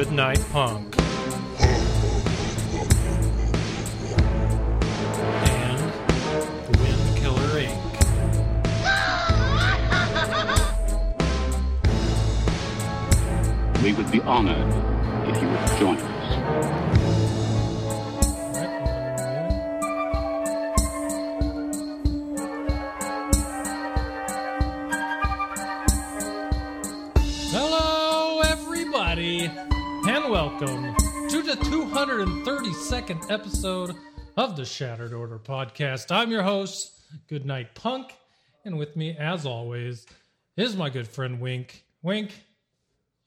Goodnight Punk. And Wind Killer Inc. We would be honored if you would join us. 232nd episode of the Shattered Order podcast. I'm your host, Goodnight Punk, and with me, as always, is my good friend Wink. Wink,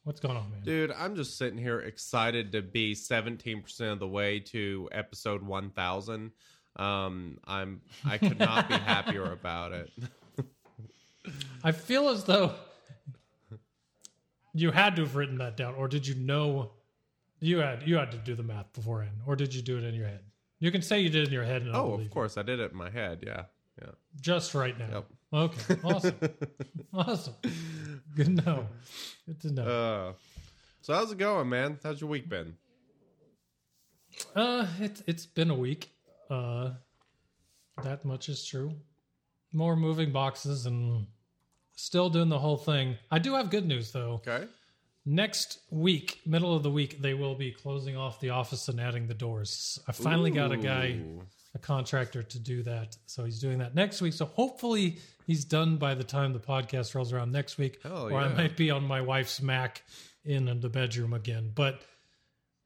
what's going on, man? Dude, I'm just sitting here excited to be 17% of the way to episode 1000. Um, I'm I could not be happier about it. I feel as though you had to have written that down, or did you know you had you had to do the math beforehand, or did you do it in your head? You can say you did it in your head, and Oh, of course, I did it in my head. Yeah, yeah. just right now. Yep. Okay, awesome, awesome. Good to know. Good to know. Uh, so how's it going, man? How's your week been? Uh, it's it's been a week. Uh, that much is true. More moving boxes and still doing the whole thing. I do have good news though. Okay. Next week, middle of the week, they will be closing off the office and adding the doors. I finally got a guy, a contractor, to do that. So he's doing that next week. So hopefully he's done by the time the podcast rolls around next week, Hell or I might be on my wife's Mac in the bedroom again. But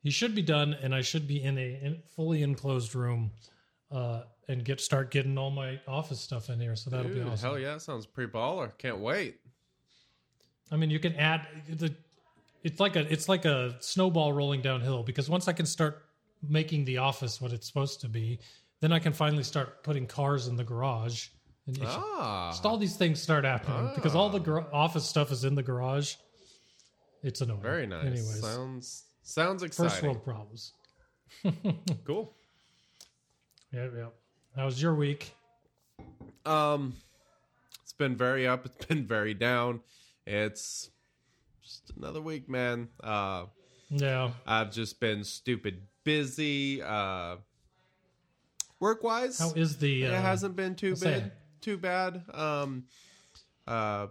he should be done, and I should be in a fully enclosed room uh, and get start getting all my office stuff in here. So that'll be awesome. Hell yeah, sounds pretty baller. Can't wait. I mean, you can add the. It's like a it's like a snowball rolling downhill because once I can start making the office what it's supposed to be, then I can finally start putting cars in the garage. And Ah. just all these things start happening because all the gar- office stuff is in the garage. It's annoying. Very nice. Anyways, Sounds sounds exciting. first world problems. Cool. Yeah, yeah. How was your week? Um, it's been very up. It's been very down. It's just another week, man. Uh, Yeah, I've just been stupid busy. Uh, work wise, how is the? it Uh, hasn't been too bad. Too bad. Um, uh,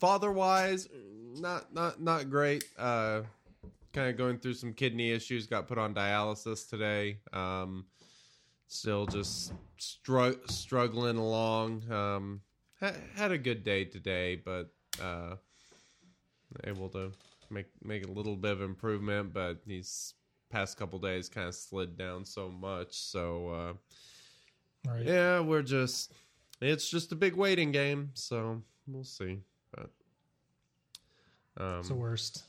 father wise, not not not great. Uh, kind of going through some kidney issues. Got put on dialysis today. Um, still just stru- struggling along. Um, ha- had a good day today, but uh, able to make make a little bit of improvement. But these past couple days kind of slid down so much. So uh, right. yeah, we're just it's just a big waiting game. So we'll see. But um, It's the worst.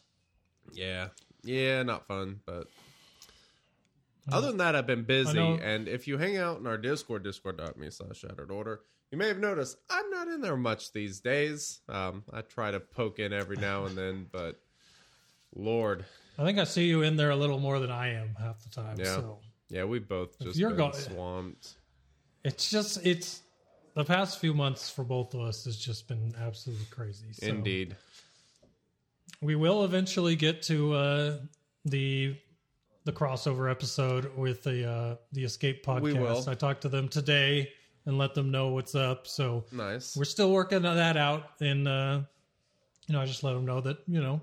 yeah, yeah, not fun, but. Other than that, I've been busy, and if you hang out in our Discord, discord.me slash shattered order, you may have noticed I'm not in there much these days. Um, I try to poke in every now and then, but Lord, I think I see you in there a little more than I am half the time. Yeah. So yeah, we both just you're been go- swamped. it's just it's the past few months for both of us has just been absolutely crazy. So Indeed. we will eventually get to uh, the the crossover episode with the uh, the Escape podcast. We will. I talked to them today and let them know what's up. So Nice. we're still working on that out, and uh, you know I just let them know that you know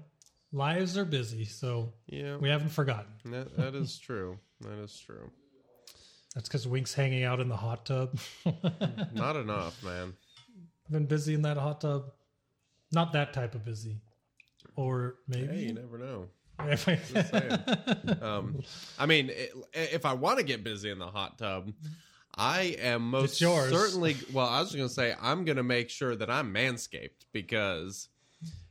lives are busy, so yeah, we haven't forgotten. that, that is true. That is true. That's because Wink's hanging out in the hot tub. Not enough, man. Been busy in that hot tub. Not that type of busy, or maybe. Hey, you never know. I- um, I mean, if I want to get busy in the hot tub, I am most certainly. Well, I was gonna say I'm gonna make sure that I'm manscaped because,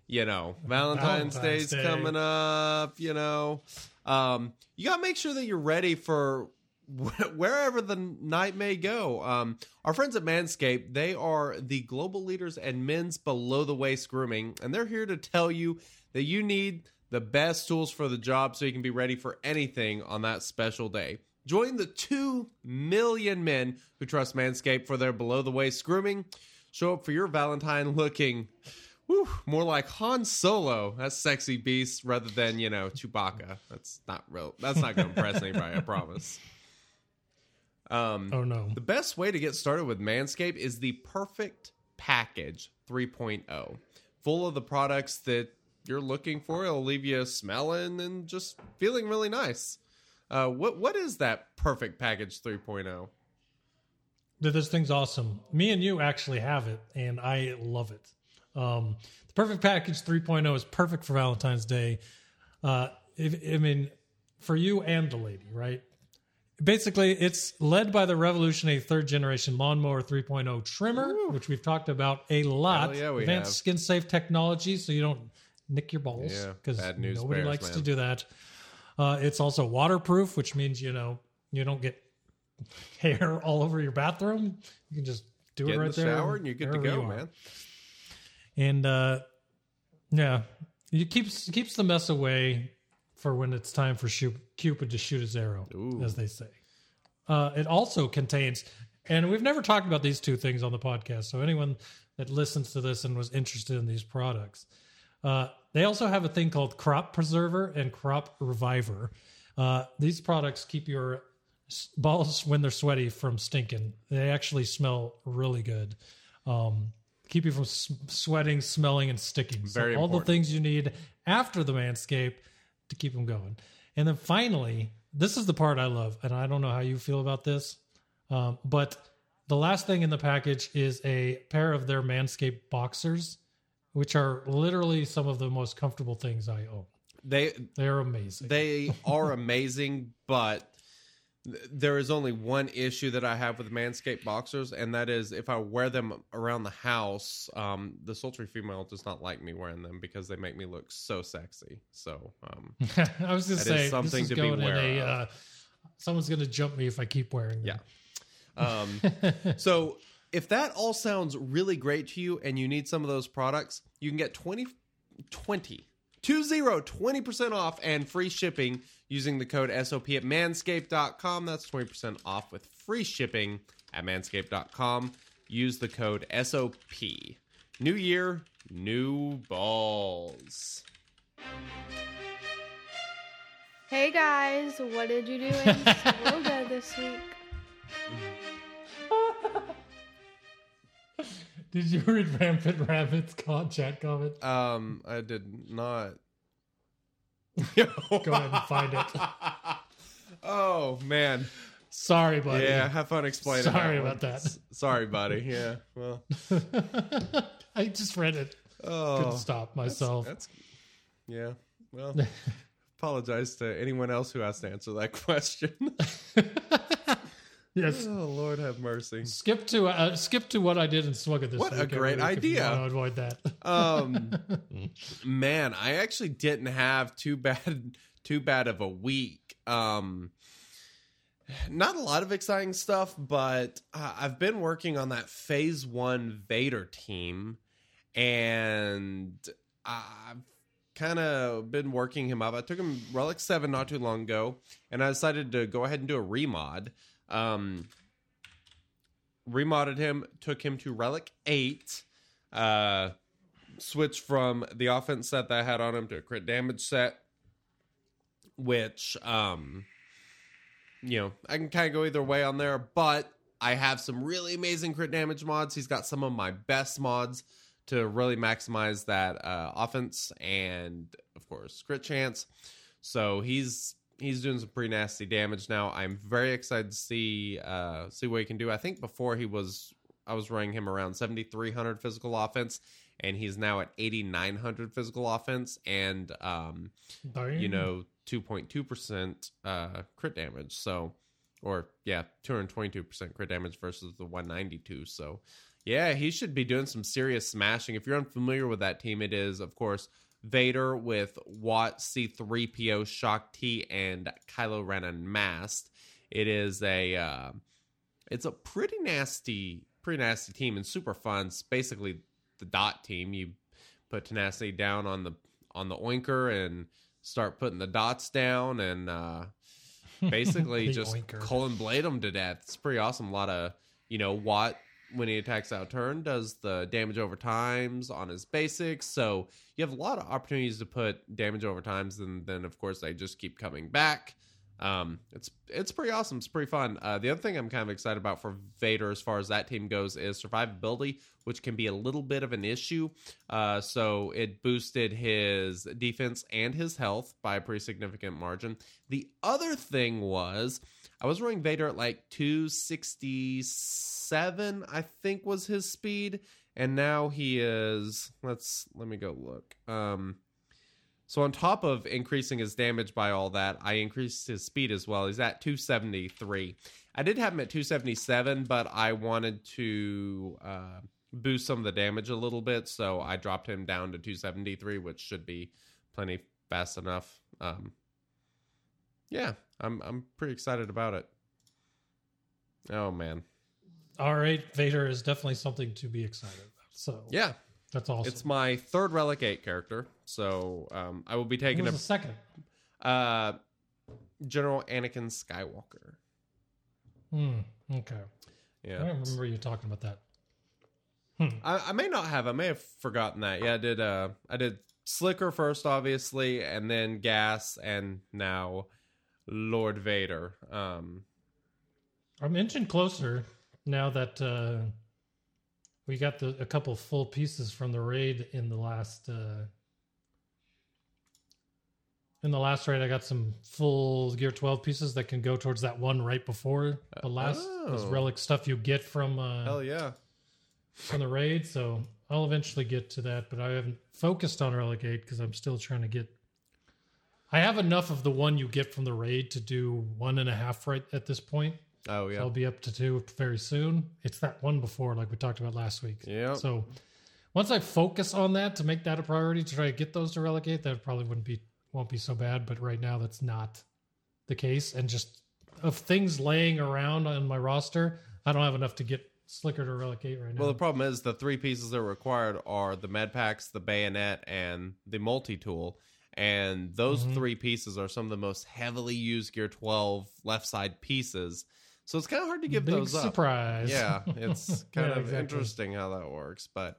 you know, Valentine's, Valentine's Day's Day. coming up. You know, um, you gotta make sure that you're ready for wh- wherever the night may go. Um, our friends at Manscaped, they are the global leaders in men's below the waist grooming, and they're here to tell you that you need the best tools for the job so you can be ready for anything on that special day. Join the 2 million men who trust Manscaped for their below the waist grooming. Show up for your Valentine looking whew, more like Han Solo, that sexy beast, rather than, you know, Chewbacca. That's not real. That's not going to impress anybody, I promise. Um, Oh no. the best way to get started with Manscaped is the Perfect Package 3.0, full of the products that you're looking for. It'll leave you smelling and just feeling really nice. Uh, what what is that Perfect Package oh? 3.0? Th- This thing's awesome. Me and you actually have it, and I love it. Um, the Perfect Package 3.0 is perfect for Valentine's Day. Uh, if, I mean, for you and the lady, right? Basically, it's led by the revolutionary third generation lawnmower 3.0 trimmer, which we've talked about a lot. Hell yeah, we Advanced have. skin safe technology, so you don't nick your balls because news nobody bears, likes to do that. Uh, it's also waterproof, which means you know you don't get hair all over your bathroom. You can just do Get it in right the there. shower and you're good to go, man. And uh, yeah, it keeps keeps the mess away for when it's time for shoot, Cupid to shoot his arrow, Ooh. as they say. Uh, it also contains, and we've never talked about these two things on the podcast. So anyone that listens to this and was interested in these products, uh, they also have a thing called Crop Preserver and Crop Reviver. Uh, these products keep your balls when they're sweaty from stinking. They actually smell really good. Um, keep you from s- sweating, smelling, and sticking. So Very all important. the things you need after the manscape to keep them going. And then finally, this is the part I love, and I don't know how you feel about this, um, but the last thing in the package is a pair of their Manscaped boxers, which are literally some of the most comfortable things I own. They They're amazing. they are amazing, but there is only one issue that I have with Manscaped boxers, and that is if I wear them around the house, um, the sultry female does not like me wearing them because they make me look so sexy. So, um, I was just saying something this is to be aware a. of. Uh, someone's going to jump me if I keep wearing them. Um, so if that all sounds really great to you and you need some of those products, you can get 20, 20, 20, 20% off and free shipping using the code SOP at manscaped.com. That's 20% off with free shipping at manscaped.com. Use the code SOP. New year, new balls. Hey guys, what did you do in SWGOH this week? Did you read Rampant Rabbit's chat comment? Um, I did not. Go ahead and find it. Oh, man. Sorry, buddy. Yeah, have fun explaining. Sorry that about that. Sorry, buddy. Yeah. Well. I just read it. Oh, Couldn't stop myself. That's. Yeah. Well. apologize to anyone else who has to answer that question. Yes. oh Lord, have mercy. Skip to uh, skip to what I did and in SWGOH this What a great every week if you idea. want to avoid that. Um, man, I actually didn't have too bad too bad of a week. Um, not a lot of exciting stuff, but uh, I've been working on that Phase One Vader team, and I've kind of been working him up. I took him Relic Seven not too long ago, and I decided to go ahead and do a remod. Um, remodded him, took him to Relic Eight. Uh, switched from the offense set that I had on him to a crit damage set, which um you know, I can kind of go either way on there, but I have some really amazing crit damage mods. He's got some of my best mods to really maximize that uh, offense and, of course, crit chance. So he's he's doing some pretty nasty damage now. I'm very excited to see uh, see what he can do. I think before he was I was running him around 7,300 physical offense, and he's now at 8,900 physical offense, and um, you know 2.2% uh crit damage so or yeah, 222% crit damage versus the 192. So, yeah, he should be doing some serious smashing. If you're unfamiliar with that team, it is, of course, Vader with Wat, C3PO, Shaak Ti, and Kylo Ren unmasked. It is a uh, it's a pretty nasty, pretty nasty team and super fun. It's basically the dot team. You put tenacity down on the on the oinker and start putting the dots down and uh basically just oinker. Colin blade them to death. It's pretty awesome. A lot of you know Wat when he attacks out turn does the damage over times on his basics. So you have a lot of opportunities to put damage over times, and then of course they just keep coming back. Um, it's it's pretty awesome. It's pretty fun. Uh, the other thing I'm kind of excited about for Vader, as far as that team goes, is survivability, which can be a little bit of an issue. Uh, so it boosted his defense and his health by a pretty significant margin. The other thing was I was running Vader at like 267, I think was his speed, and now he is. Let's let me go look. Um, so on top of increasing his damage by all that, I increased his speed as well. He's at 273. I did have him at 277, but I wanted to uh, boost some of the damage a little bit, so I dropped him down to 273, which should be plenty fast enough. Um, yeah, I'm I'm pretty excited about it. Oh man, All right, Vader is definitely something to be excited about. So yeah, that's awesome. it's my third Relic Eight character, so um, I will be taking a second? uh, General Anakin Skywalker. Hmm. Okay. I Yeah, don't remember you talking about that. I, I may not have. I may have forgotten that. Yeah, I did. Uh, I did SLKR first, obviously, and then GAS, and now Lord Vader. Um, I'm inching closer now that uh, we got the a couple full pieces from the raid in the last uh, in the last raid. I got some full Gear 12 pieces that can go towards that one right before the last this Oh. relic stuff you get from uh, hell yeah. from the raid. So I'll eventually get to that, but I haven't focused on Relic 8 because I'm still trying to get. I have enough of the one you get from the raid to do one and a half right at this point. Oh So yeah. I'll be up to two very soon. It's that one before, like we talked about last week. Yep. So once I focus on that to make that a priority to try to get those to Relic Eight, that probably wouldn't be won't be so bad. But right now, that's not the case. And just of things laying around on my roster, I don't have enough to get SLKR to Relic Eight right now. Well, the problem is the three pieces that are required are the med packs, the bayonet, and the multi tool. And those Mhm. three pieces are some of the most heavily used Gear 12 left side pieces. So it's kind of hard to give Big those up. surprise. Yeah, it's kind Yeah, of exactly. interesting how that works, but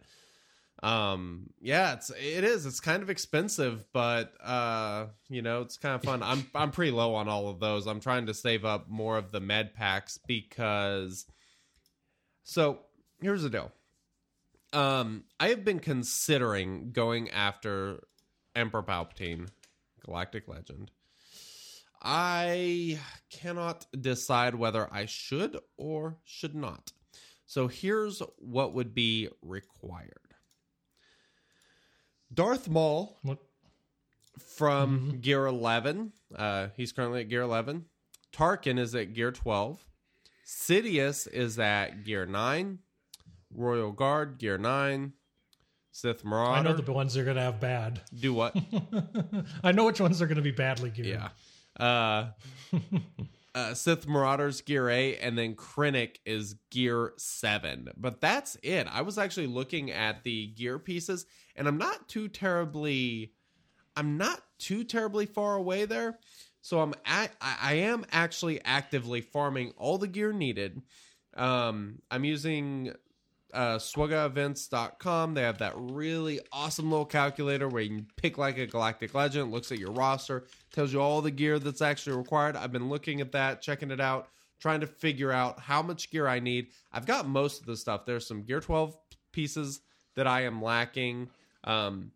um yeah, it's it is. It's kind of expensive, but uh you know, it's kind of fun. I'm I'm pretty low on all of those. I'm trying to save up more of the med packs because so here's the deal. Um, I have been considering going after Emperor Palpatine, Galactic Legend. I cannot decide whether I should or should not. So here's what would be required. Darth Maul What? from gear 11. Uh, he's currently at gear 11. Tarkin is at gear 12. Sidious is at gear 9. Royal Guard, gear 9. Sith Marauder. I know the ones they're going to have bad. Do what? I know which ones are going to be badly geared. yeah. Uh, uh, Sith Marauders gear 8, and then Krennic is gear 7. But that's it. I was actually looking at the gear pieces, and I'm not too terribly. I'm not too terribly far away there. So I'm at, I I am actually actively farming all the gear needed. Um, I'm using uh, swgohevents.com. They have that really awesome little calculator where you can pick like a galactic legend, looks at your roster, tells you all the gear that's actually required. I've been looking at that, checking it out, trying to figure out how much gear I need. I've got most of the stuff. There's some Gear 12 pieces that I am lacking. Um,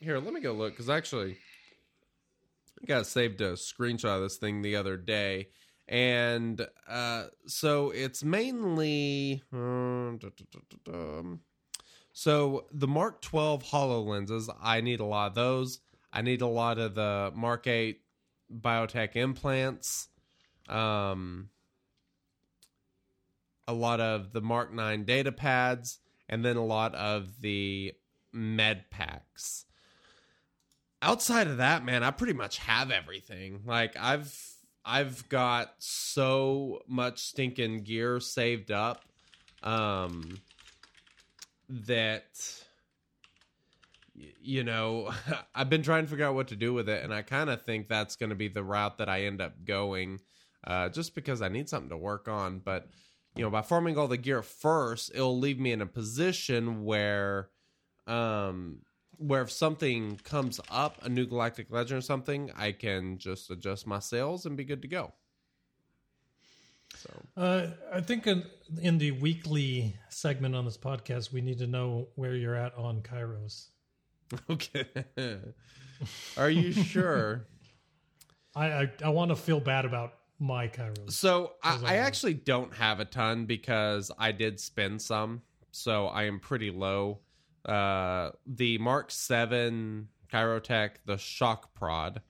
here, let me go look because actually, I got saved a screenshot of this thing the other day. And uh, so it's mainly. da, so the Mark 12 hollow lenses, I need a lot of those. I need a lot of the Mark 8 biotech implants. Um, a lot of the Mark 9 data pads and then a lot of the med packs. Outside of that, man, I pretty much have everything. Like I've I've got so much stinking gear saved up um that you know, I've been trying to figure out what to do with it, and I kind of think that's going to be the route that I end up going, uh, just because I need something to work on. But you know, by farming all the gear first, it'll leave me in a position where, um, where if something comes up, a new Galactic Legend or something, I can just adjust my sails and be good to go. So Uh, I think in, in the weekly segment on this podcast, we need to know where you're at on Kyros. okay, are you sure? I I, I want to feel bad about my Kyros. So I, Those I actually don't have a ton because I did spend some, so I am pretty low. Uh, the Mark Seven Kyrotech, the Shock Prod.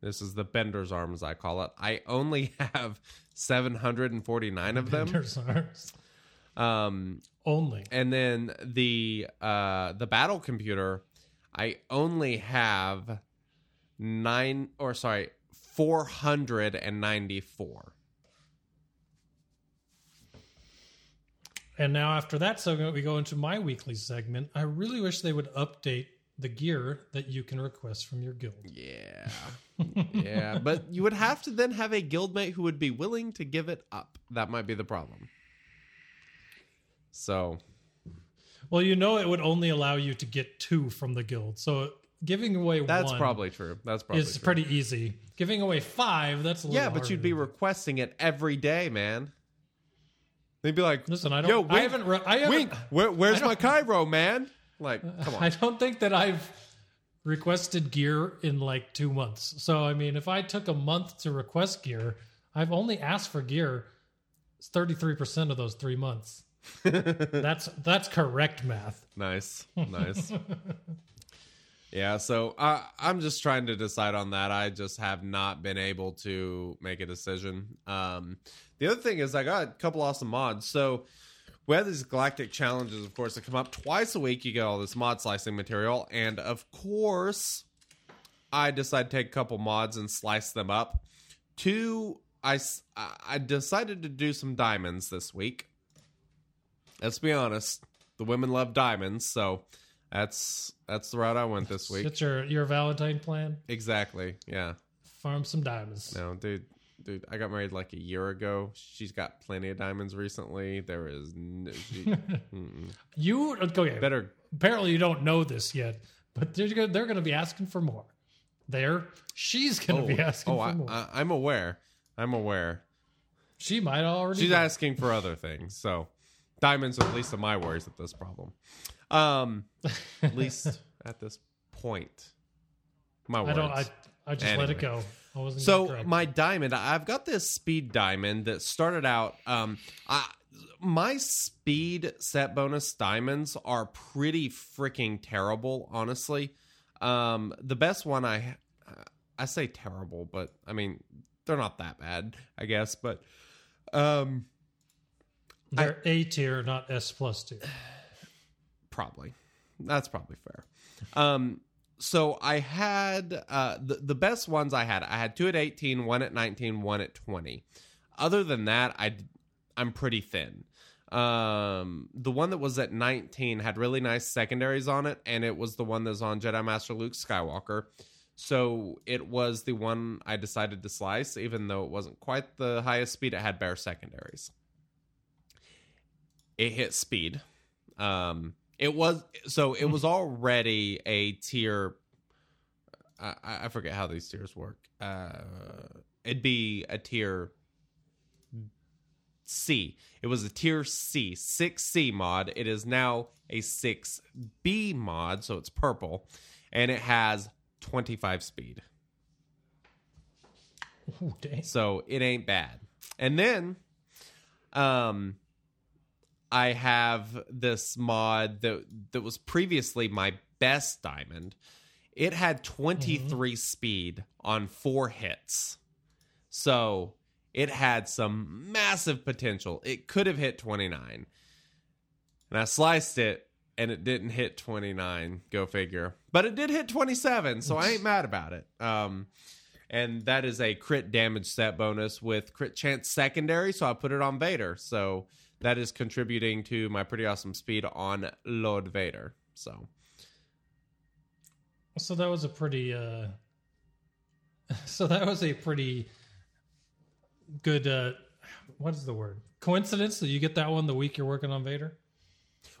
This is the Bender's arm, as I call it. I only have 749 of them. There's ours. Um, Only. and then the uh, the battle computer, I only have nine or sorry, 494. And now after that segment, we go into my weekly segment. I really wish they would update the gear that you can request from your guild. Yeah. yeah. But you would have to then have a guildmate who would be willing to give it up. That might be the problem. So, Well, you know, it would only allow you to get two from the guild. So giving away that's one probably true. That's probably true. pretty easy. Giving away five, that's a little Yeah, but you'd be requesting it every day, man. They'd be like, Listen, I don't. Yo, I haven't. Re- I haven't. Wink, where, where's my Kyro, man? Like, come on. I don't think that I've requested gear in like two months. So I mean, if I took a month to request gear, I've only asked for gear thirty three percent of those three months. that's that's correct math. Nice, nice. yeah, so I, I'm just trying to decide on that. I just have not been able to make a decision. Um, the other thing is, I got a couple awesome mods. So we have these galactic challenges, of course, that come up twice a week. You get all this mod slicing material, and of course, I decided to take a couple mods and slice them up. Two, I I decided to do some diamonds this week. Let's be honest, the women love diamonds, so that's that's the route I went this week. It's your your Valentine plan. Exactly. Yeah. Farm some diamonds. No, dude, dude, I got married like a year ago. She's got plenty of diamonds recently. There is n- she. You okay? better. Apparently, you don't know this yet, but they're gonna, they're going to be asking for more. There, she's going to Oh, be asking oh for I, more. I, I'm aware. I'm aware. she might already. She's be. asking for other things. So diamonds are the least of my worries at this problem. Um, at least at this point. My worries. I don't. I I just let it go. I wasn't. So my diamond, I've got this speed diamond that started out. Um, I my speed set bonus diamonds are pretty freaking terrible, honestly. Um, the best one I I say terrible, but I mean they're not that bad, I guess. But um, They're A tier, not S plus tier. probably that's probably fair um so i had uh the, the best ones i had i had two at 18 one at 19 one at 20 other than that i i'm pretty thin. Um the one that was at 19 had really nice secondaries on it and it was the one that's on jedi master luke skywalker. So it was the one i decided to slice even though it wasn't quite the highest speed it had bare secondaries. It hit speed. Um it was so it was already a tier I, I forget how these tiers work. Uh it'd be a tier c. It was a tier c 6c mod. It is now a 6b mod so it's purple and it has 25 speed. Ooh, so it ain't bad. And then um I have this mod that that was previously my best diamond. It had 23 speed on 4 hits. So it had some massive potential. It could have hit 29. And I sliced it and it didn't hit 29, go figure. But it did hit 27, so I ain't mad about it. Um and that is a crit damage set bonus with crit chance secondary, so I put it on Vader. So that is contributing to my pretty awesome speed on Lord Vader. So So that was a pretty uh so that was a pretty good uh what is the word? Coincidence that you get that one the week you're working on Vader?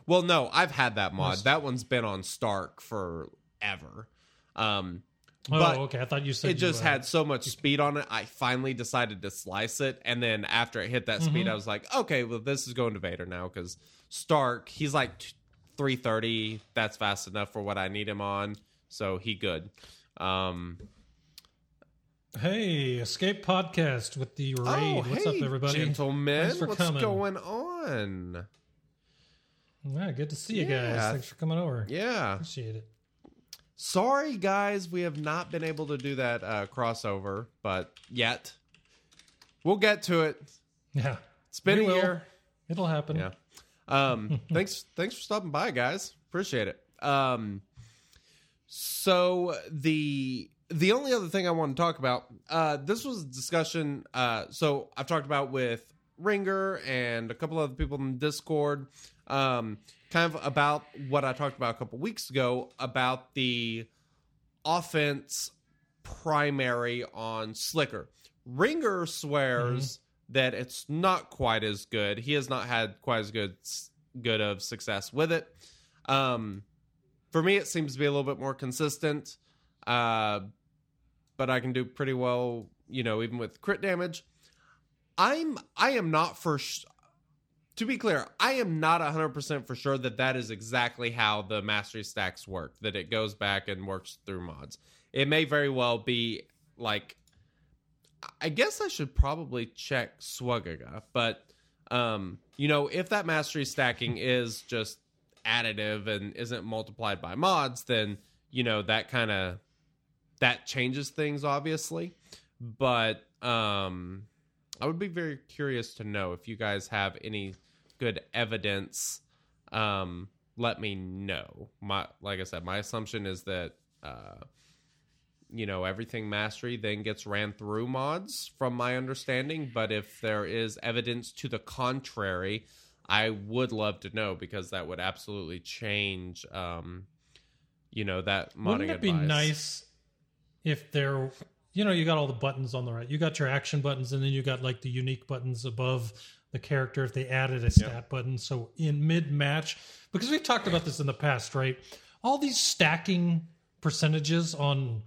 Well, no, I've had that mod. That one's been on Starck forever. Um, Oh, But okay. I thought you said it just you, uh, had so much speed on it. I finally decided to slice it, and then after it hit that speed, Mhm. I was like, okay, well, this is going to Vader now because Starck, he's like three thirty. That's fast enough for what I need him on, so he good. Um, Hey, Escape Podcast with the raid. oh, What's hey, up, everybody? Gentlemen, Thanks for what's coming. going on? Yeah, good to see you Yeah. guys. Thanks for coming over. Yeah, Appreciate it. Sorry, guys, we have not been able to do that uh, crossover, but yet we'll get to it. Yeah, It's been We a will. year. it'll happen. Yeah. Um, thanks, thanks for stopping by, guys. Appreciate it. Um, so the the only other thing I want to talk about, uh, this was a discussion. Uh, so I've talked about with Ringer and a couple other people in Discord, um, kind of about what I talked about a couple weeks ago about the offense primary on SLKR. Ringer swears that it's not quite as good. He has not had quite as good good of success with it. Um, for me, it seems to be a little bit more consistent. Uh, but I can do pretty well, you know, even with crit damage. I'm I am not for sh- to be clear, I am not 100% for sure that that is exactly how the mastery stacks work, that it goes back and works through mods. It may very well be like I guess I should probably check swgoh.gg, but um, you know, if that mastery stacking is just additive and isn't multiplied by mods, then you know that kind of that changes things obviously. But um I would be very curious to know if you guys have any good evidence. Um, let me know. My like I said, my assumption is that uh, you know everything mastery then gets ran through mods, from my understanding. But if there is evidence to the contrary, I would love to know because that would absolutely change. Um, you know that modding Wouldn't it be nice if there, you know, you got all the buttons on the right. You got your action buttons, and then you got like the unique buttons above the character. If they added a stat button, so in mid match, because we've talked about this in the past, right? All these stacking percentages on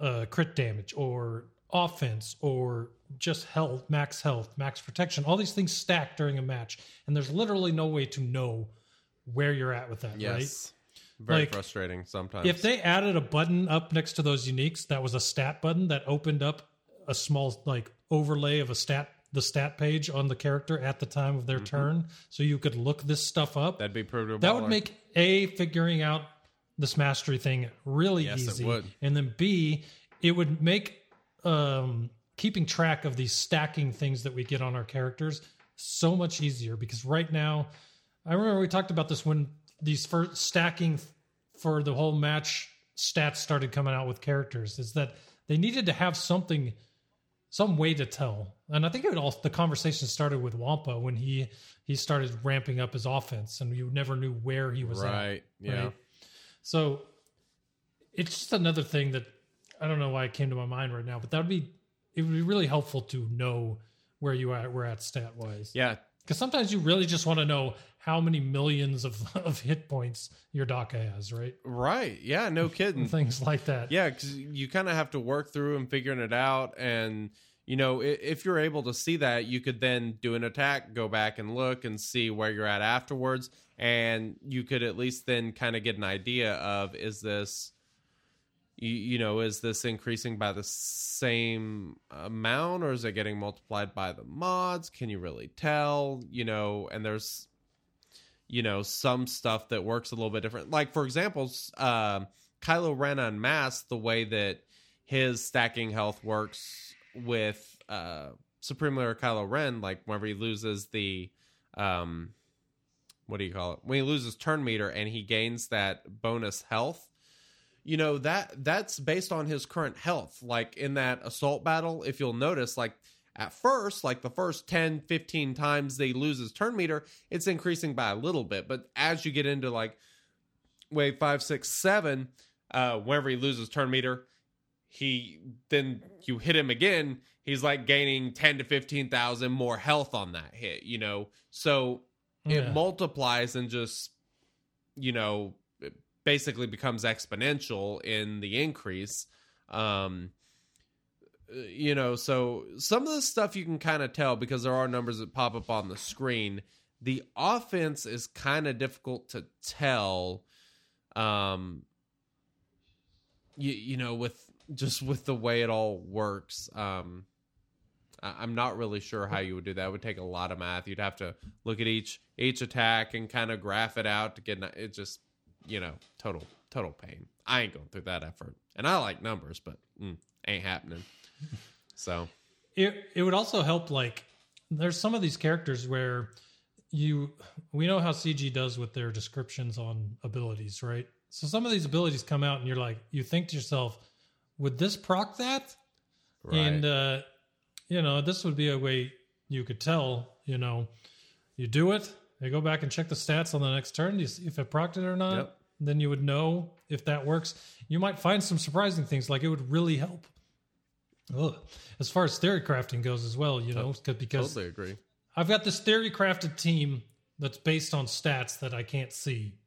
uh, crit damage or offense or just health, max health, max protection. All these things stack during a match, and there's literally no way to know where you're at with that, right? Yes. Very Like, frustrating sometimes. If they added a button up next to those uniques that was a stat button that opened up a small like overlay of a stat the stat page on the character at the time of their turn so you could look this stuff up. That'd be pretty. that would make a figuring out this mastery thing really Yes, easy and then b it would make um keeping track of these stacking things that we get on our characters so much easier because right now i remember we talked about this when these first stacking for the whole match stats started coming out with characters is that they needed to have something some way to tell and i think it all the conversation started with wampa when he he started ramping up his offense and you never knew where he was at right. Yeah. right? So it's just another thing that I don't know why it came to my mind right now, but that would be it would be really helpful to know where you are we're at stat wise. Yeah. Because sometimes you really just want to know how many millions of, of hit points your DACA has, right? Right. Yeah. No kidding. Things like that. Yeah, because you kind of have to work through and figuring it out, and you know, if you're able to see that, you could then do an attack, go back and look and see where you're at afterwards, and you could at least then kind of get an idea of is this, you, know, is this increasing by the same amount, or is it getting multiplied by the mods? Can you really tell? You know, and there's you know some stuff that works a little bit different like for example um kylo ren unmasked the way that his stacking health works with uh Supreme Leader Kylo Ren, like whenever he loses the um what do you call it? When he loses turn meter and he gains that bonus health, you know, that that's based on his current health. Like in that assault battle, if you'll notice, like at first, like the first 10, 15 times they lose his turn meter, it's increasing by a little bit. But as you get into like wave five, six, seven, uh, whenever he loses turn meter, he then you hit him again, he's like gaining 10 to 15,000 more health on that hit, you know? So it multiplies and just, you know, it basically becomes exponential in the increase. Um, uh, you know, so some of the stuff you can kind of tell because there are numbers that pop up on the screen. The offense is kind of difficult to tell. Um, you you know with just with the way it all works. Um, I- I'm not really sure how you would do that. It would take a lot of math. You'd have to look at each each attack and kind of graph it out to get it. Just you know, total total pain. I ain't going through that effort, and I like numbers, but mm, ain't happening. So it it would also help like there's some of these characters where you we know how CG does with their descriptions on abilities, right? So some of these abilities come out and you're like you think to yourself, would this proc that? right, And uh you know, this would be a way you could tell, you know, you do it, you go back and check the stats on the next turn, you see if it procced it or not, Yep. then you would know if that works. You might find some surprising things like it would really help. Ugh. As far as theory crafting goes as well, you know, 'cause- because totally agree. I've got this theory crafted team that's based on stats that I can't see.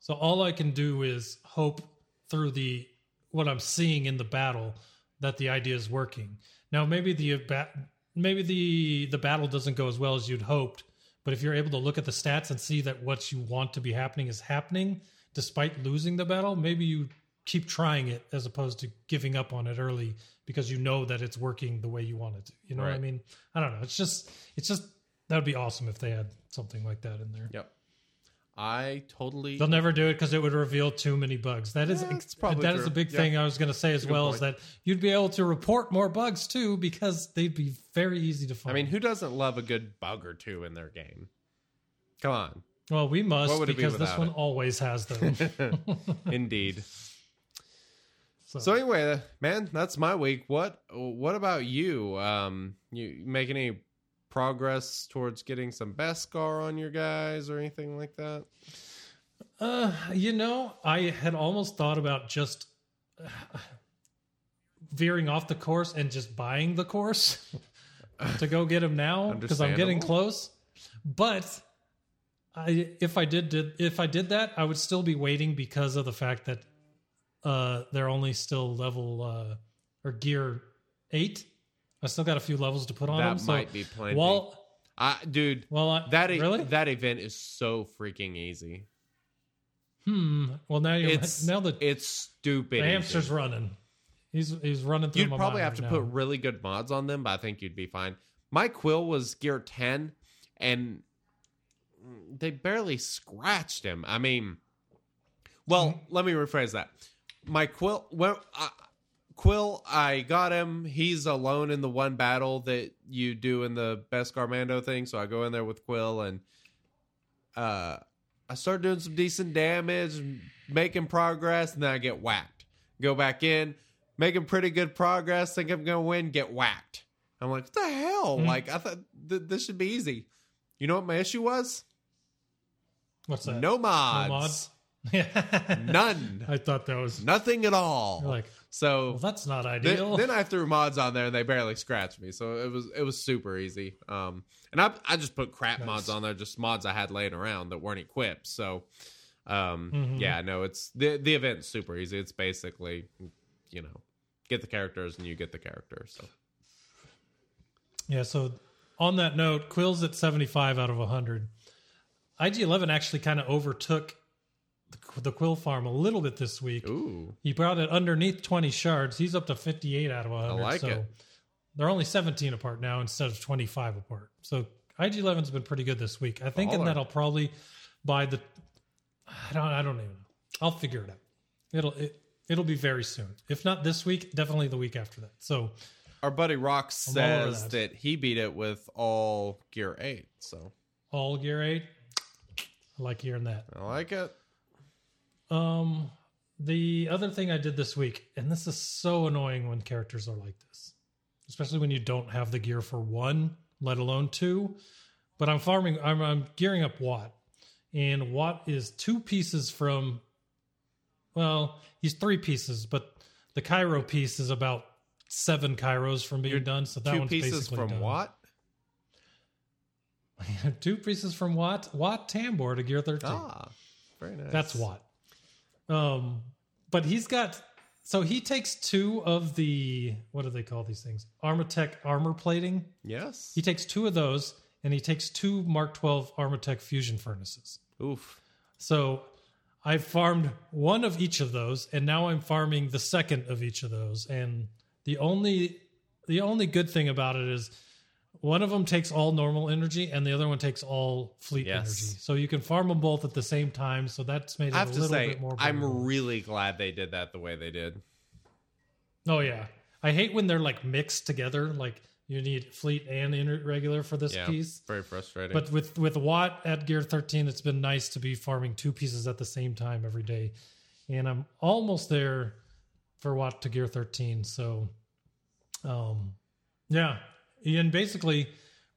So all I can do is hope through the what I'm seeing in the battle that the idea is working. Now maybe the maybe the the battle doesn't go as well as you'd hoped, but if you're able to look at the stats and see that what you want to be happening is happening despite losing the battle, maybe you keep trying it as opposed to giving up on it early because you know that it's working the way you want it to. You know what I mean? I don't know. It's just it's just that would be awesome if they had something like that in there. Yep, I totally. They'll never do it because it would reveal too many bugs. That is Yeah, it's probably that is a big Yeah. thing I was going to say as well is that you'd be able to report more bugs too because they'd be very easy to find. I mean, who doesn't love a good bug or two in their game? Come on, well, we must it be because this one it? always has them. indeed. So, So anyway, man, that's my week. What what about you? Um, you make any progress towards getting some Beskar on your guys or anything like that? uh, you know, I had almost thought about just uh, veering off the course and just buying the course to go get him now because I'm getting close. But I, if I did, did if I did that, I would still be waiting because of the fact that uh, they're only still level uh, or gear eight. I still got a few levels to put on That them. So might be plenty. While, I, dude, well, I, that e- really, that event is so freaking easy. hmm. Well, now you're It's now the, it's stupid. the easy. hamster's running. He's he's running through. You'd probably have to right put really good mods on them, but I think you'd be fine. My Kuiil was gear 10 and they barely scratched him. I mean, well, Mm-hmm. let me rephrase that. My Kuiil, well, Kuiil, I got him. He's alone in the one battle that you do in the Beskar Mando thing. So I go in there with Kuiil and uh, I start doing some decent damage, making progress, and then I get whacked. Go back in, making pretty good progress. Think I'm gonna win, get whacked. I'm like, what the hell? Hmm. Like I thought th- this should be easy. You know what my issue was? What's that? No mods, No mods. None, I thought that was nothing at all. you're like, so well, that's not ideal. then I threw mods on there and they barely scratched me. So it was it was super easy. Um, and I I just put crap Nice. mods on there, just mods I had laying around that weren't equipped. So, um, Mhm. yeah, no, it's the the event's super easy. It's basically, you know, get the characters and you get the characters. So Yeah, so on that note, Kuiil's at 75 out of 100. IG11 actually kind of overtook the, the Kuiil farm a little bit this week. ooh, He brought it underneath 20 shards. He's up to 58 out of 100. I like so it. they're only 17 apart now instead of 25 apart. So IG11's been pretty good this week. I think in that I'll probably buy the I don't I don't even know. I'll figure it out. It'll it, it'll be very soon. If not this week, definitely the week after that. So Our buddy Rox I'm all over says that. that. he beat it with all gear eight. So All gear eight. I like hearing that. I like it. Um, the other thing I did this week, and this is so annoying when characters are like this, especially when you don't have the gear for one, let alone two. But I'm farming. I'm, I'm gearing up Wat, and Wat is two pieces from. Well, he's three pieces, but the Kyro piece is about seven Kyros from being done. So that Two one's pieces from done. what? two pieces from Wat. Wat Tambor to Gear 13. Ah, very nice. That's Wat. Um, but he's got so he takes two of the what do they call these things? ArmaTek armor plating. Yes. He takes two of those, and he takes two Mark Twelve ArmaTek fusion furnaces. Oof. So I farmed one of each of those, and now I'm farming the second of each of those. And the only the only good thing about it is one of them takes all normal energy, and the other one takes all fleet Yes. energy. So you can farm them both at the same time. So that's made it I a have to little say, bit more. I'm really glad they did that the way they did. Oh yeah, I hate when they're like mixed together. Like you need fleet and regular for this Yeah. piece. Very frustrating. But with with Wat at Gear 13, it's been nice to be farming two pieces at the same time every day, and I'm almost there for Wat to Gear 13. So, um, yeah, and basically,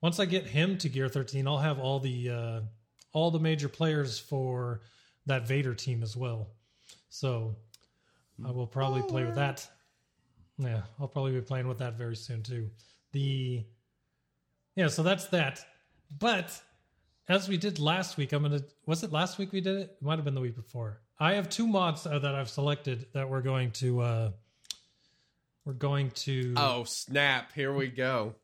once I get him to Gear 13, I'll have all the uh, all the major players for that Vader team as well. So, I will probably play with that. Yeah, I'll probably be playing with that very soon too. The yeah, so that's that. But as we did last week, I'm gonna. Was it last week we did it? It might have been the week before. I have two mods uh, that I've selected that we're going to. uh We're going to. oh snap! Here we go.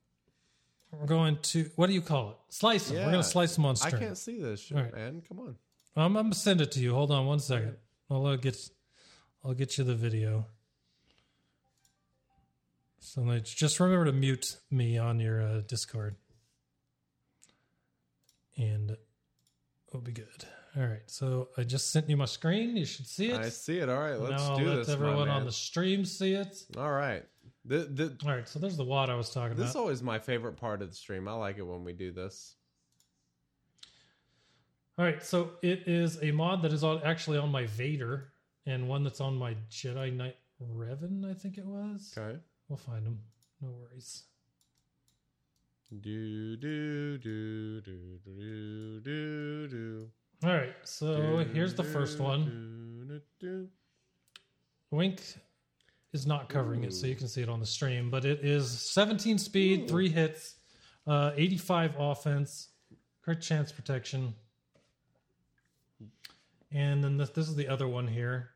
We're going to. What do you call it? Slice them. We're gonna slice them on stream. I can't see this shit, All right. man. Come on. I'm, I'm gonna send it to you. Hold on one second. I'll get. I'll get you the video. So just remember to mute me on your uh, Discord, and it'll be good. All right. So I just sent you my screen. You should see it. I see it. All right, let's now do I'll this. let my everyone on the stream see it. All right. The, the, All right. So there's the wad I was talking about. this is always my favorite part of the stream. I like it when we do this. All right. So it is a mod that is on, actually on my Vader and one that's on my Jedi Knight Revan. I think it was. Okay. We'll find them. No worries. Do do do do do do do. All right, so here's the first one. Do, do, do. Wink is not covering it, so you can see it on the stream, but it is 17 speed, three hits, uh, 85 offense, crit chance protection. And then this, this is the other one here.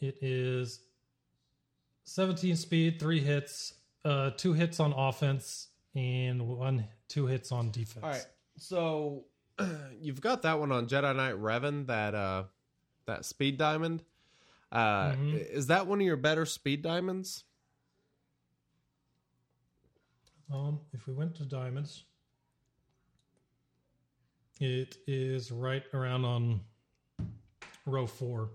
It is 17 speed, three hits, uh, two hits on offense, and one two hits on defense. All right. So you've got that one on Jedi Knight Revan, that uh that speed diamond. Uh Mhm. is that one of your better speed diamonds? Um, if we went to diamonds, it is right around on row four.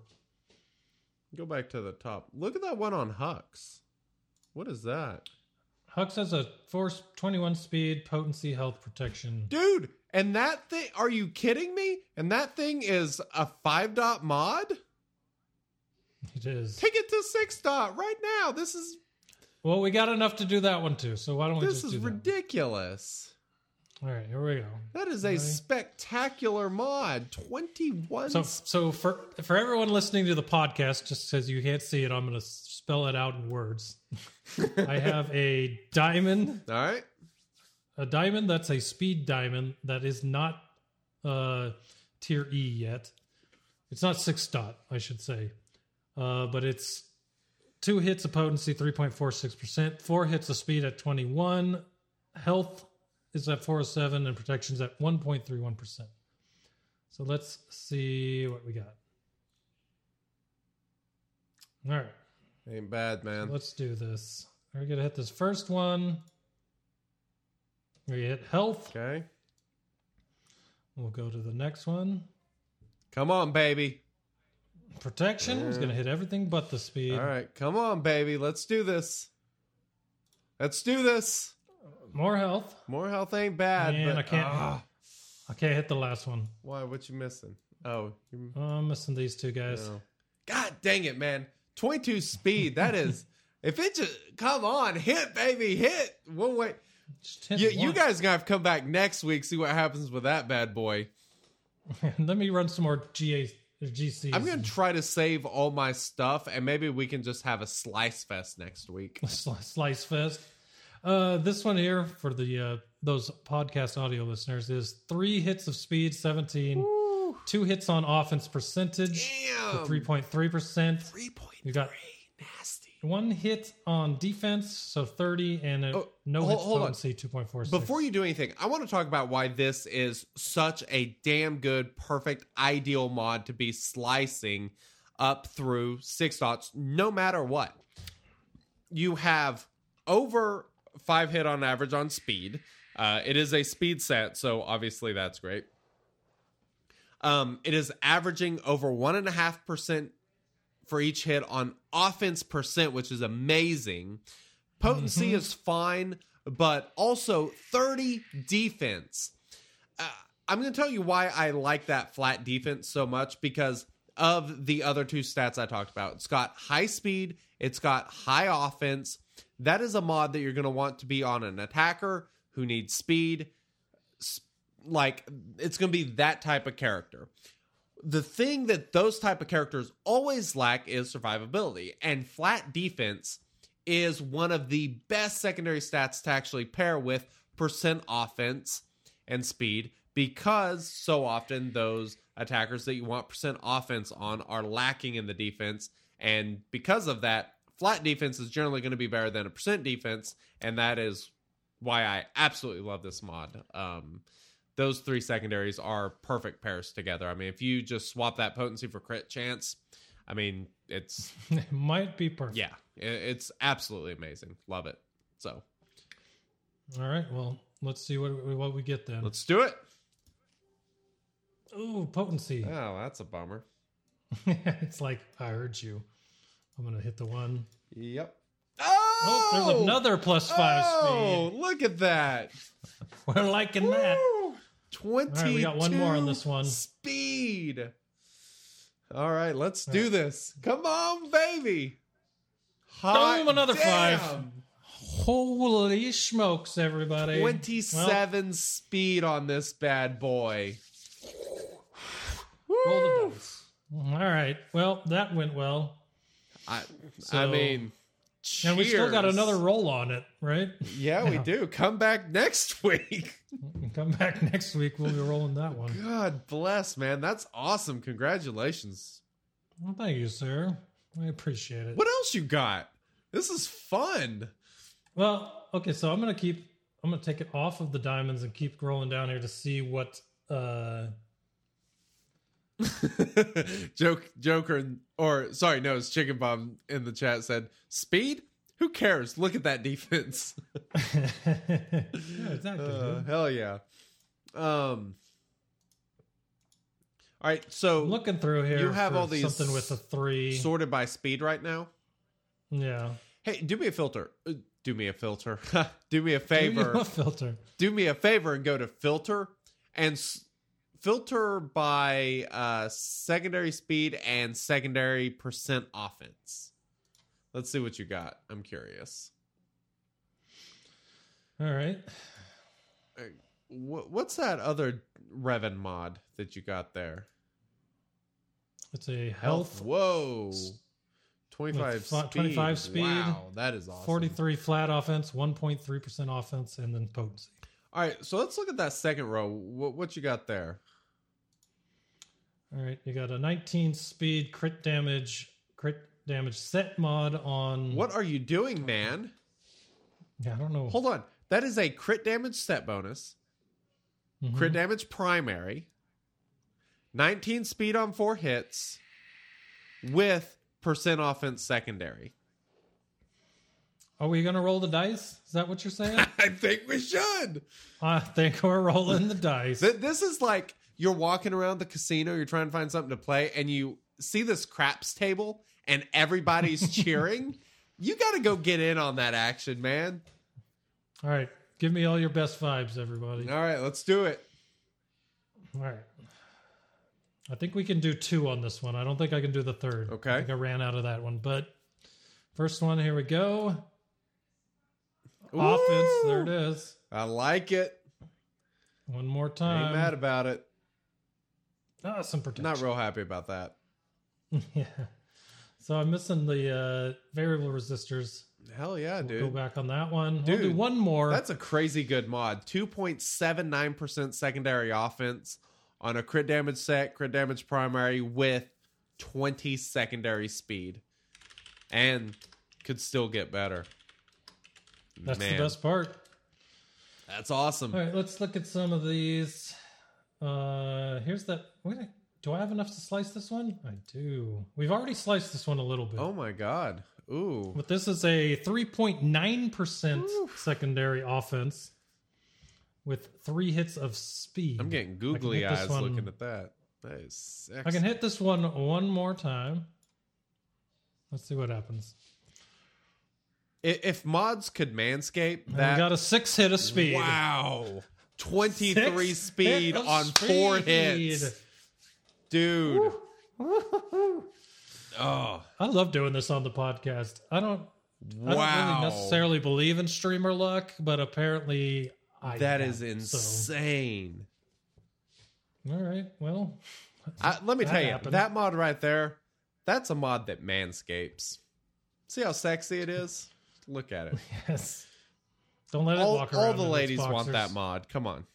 Go back to the top. Look at that one on Hux. What is that? Hux has a force 21 speed, potency, health, protection. Dude, and that thing are you kidding me? And that thing is a five dot mod? It is. Take it to six dot right now. This is Well, we got enough to do that one too, so why don't we this is do ridiculous. All right, here we go. That is a Ready? spectacular mod. Twenty one. So, so for for everyone listening to the podcast, just because you can't see it, I'm going to spell it out in words. I have a diamond All right. a diamond that's a speed diamond that is not uh tier E yet. It's not six dot, I should say. Uh, but it's two hits of potency, 3.46%, four hits of speed at 21, health is at 407, and protection's at 1.31%. So let's see what we got. All right. Ain't bad, man. Let's do this. We're gonna hit this first one. We hit health. Okay. We'll go to the next one. Come on, baby. Protection is gonna hit everything but the speed. All right. Come on, baby. Let's do this. Let's do this. More health. More health ain't bad. Man, but, I can't- ah, I can't hit the last one. why? What you missing? Oh, you Oh, I'm missing these two guys. no. God dang it, man! Twenty-two speed. That is. if it just come on, hit, baby, hit. One way. You, you guys gonna have to come back next week. See what happens with that bad boy. Let me run some more GA or GCs. I'm gonna try to save all my stuff, and maybe we can just have a slice fest next week. Sli- Slice Fest. Uh, this one here for the uh, those podcast audio listeners is three hits of speed, seventeen. Two hits on offense percentage, Damn. three point three percent. Three point You got nasty. One hit on defense, so thirty, and a Oh, no hold- hits hold on. potency, two point four. Before you do anything, I want to talk about why this is such a damn good, perfect, ideal mod to be slicing up through six dots, no matter what. You have over five hit on average on speed. Uh, it is a speed set, so obviously that's great. Um, it is averaging over one and a half percent for each hit on offense percent, which is amazing. Potency is fine, but also 30 defense. Uh, I'm going to tell you why I like that flat defense so much because of the other two stats I talked about. It's got high speed, it's got high offense. That is a mod that you're going to want to be on an attacker who needs speed. Like, it's going to be that type of character the thing that those type of characters always lack is survivability and flat defense is one of the best secondary stats to actually pair with percent offense and speed because so often those attackers that you want percent offense on are lacking in the defense and because of that flat defense is generally going to be better than a percent defense and that is why I absolutely love this mod. Um, those three secondaries are perfect pairs together. I mean, if you just swap that potency for crit chance, I mean, it's it might be perfect. yeah, it's absolutely amazing. Love it. So All right. Well, let's see what what we get then. let's do it. Ooh, potency. Oh, that's a bummer. it's like I heard you. I'm gonna hit the one. Yep. Oh, Oh, there's another plus five Oh, look at that. We're liking that. Woo! 22 we got one more on this one. Speed. All right, let's do this. Come on, baby. Hot Boom, another five. Holy smokes, everybody! 27 speed on this bad boy. Roll the dice. All right. Well, that went well, I, I So- mean, and we still got another roll on it, right? Yeah, we do. Come back next week. Come back next week. We'll be rolling that one. God bless, man. That's awesome. Congratulations. Well, thank you, sir. I appreciate it. What else you got? This is fun. Well, okay, so I'm gonna keep. I'm gonna take it off of the diamonds and keep rolling down here to see what. uh Joke, Joker, or sorry, no, it's Chicken Bomb in the chat said, "Speed? Who cares? Look at that defense." yeah, exactly. Uh, hell yeah. Um. All right, so I'm looking through here. you have for all these something with a three. sorted by speed right now. yeah. Hey, do me a filter. Uh, Do me a filter. do me a favor. you a filter. do me a favor and go to filter and s- filter by uh secondary speed and secondary percent offense. Let's see what you got. I'm curious. All right. Uh, what's that other Revan mod that you got there? It's a health, Whoa. 25 With fla- speed. 25 speed, Wow, that is awesome. 43 flat offense, 1.3% offense, and then potency. All right, so let's look at that second row. What, what you got there? All right. You got a 19 speed crit damage, crit damage set mod on. What are you doing, man? Yeah, I don't know. Hold on. That is a crit damage set bonus. Mhm. Crit damage primary. 19 speed on four hits with percent offense secondary. Are we going to roll the dice? Is that what you're saying? I think we should. I think we're rolling the dice. This is like you're walking around the casino, you're trying to find something to play, and you see this craps table and everybody's cheering. You got to go get in on that action, man. All right. Give me all your best vibes, everybody. All right, let's do it. All right. I think we can do two on this one. I don't think I can do the third. Okay. I think I ran out of that one. But first one, here we go. Offense. There it is. I like it. One more Ain't time. mad about it. Ah, some protection. Not real happy about that. yeah. So I'm missing the uh, variable resistors. Hell yeah, dude. Go back on that one. we'll do Dude, one more. That's a crazy good mod. 2.79% secondary offense on a crit damage set, crit damage primary with 20 secondary speed. And could still get better. That's Man, the best part. That's awesome. All right, let's look at some of these. Uh, here's that. Wait, do I have enough to slice this one? I do. We've already sliced this one a little bit. Oh my god. Ooh. But this is a 3.9% secondary offense with three hits of speed. I'm getting googly eyes one- looking at that. That is sexy. I can hit this one one more time. Let's see what happens. If mods could manscape And that we got a six hit of speed. Wow. 23 Six speed on four hits. Dude. Oh, I love doing this on the podcast. I don't. I don't really necessarily believe in streamer luck, but apparently I. That have, is so- insane. All right. Well, I, let me That tell you, happened. that mod right there, that's a mod that manscapes. See how sexy it is? Look at it. yes. Don't let it all walk all the in its ladies want that mod. Come on.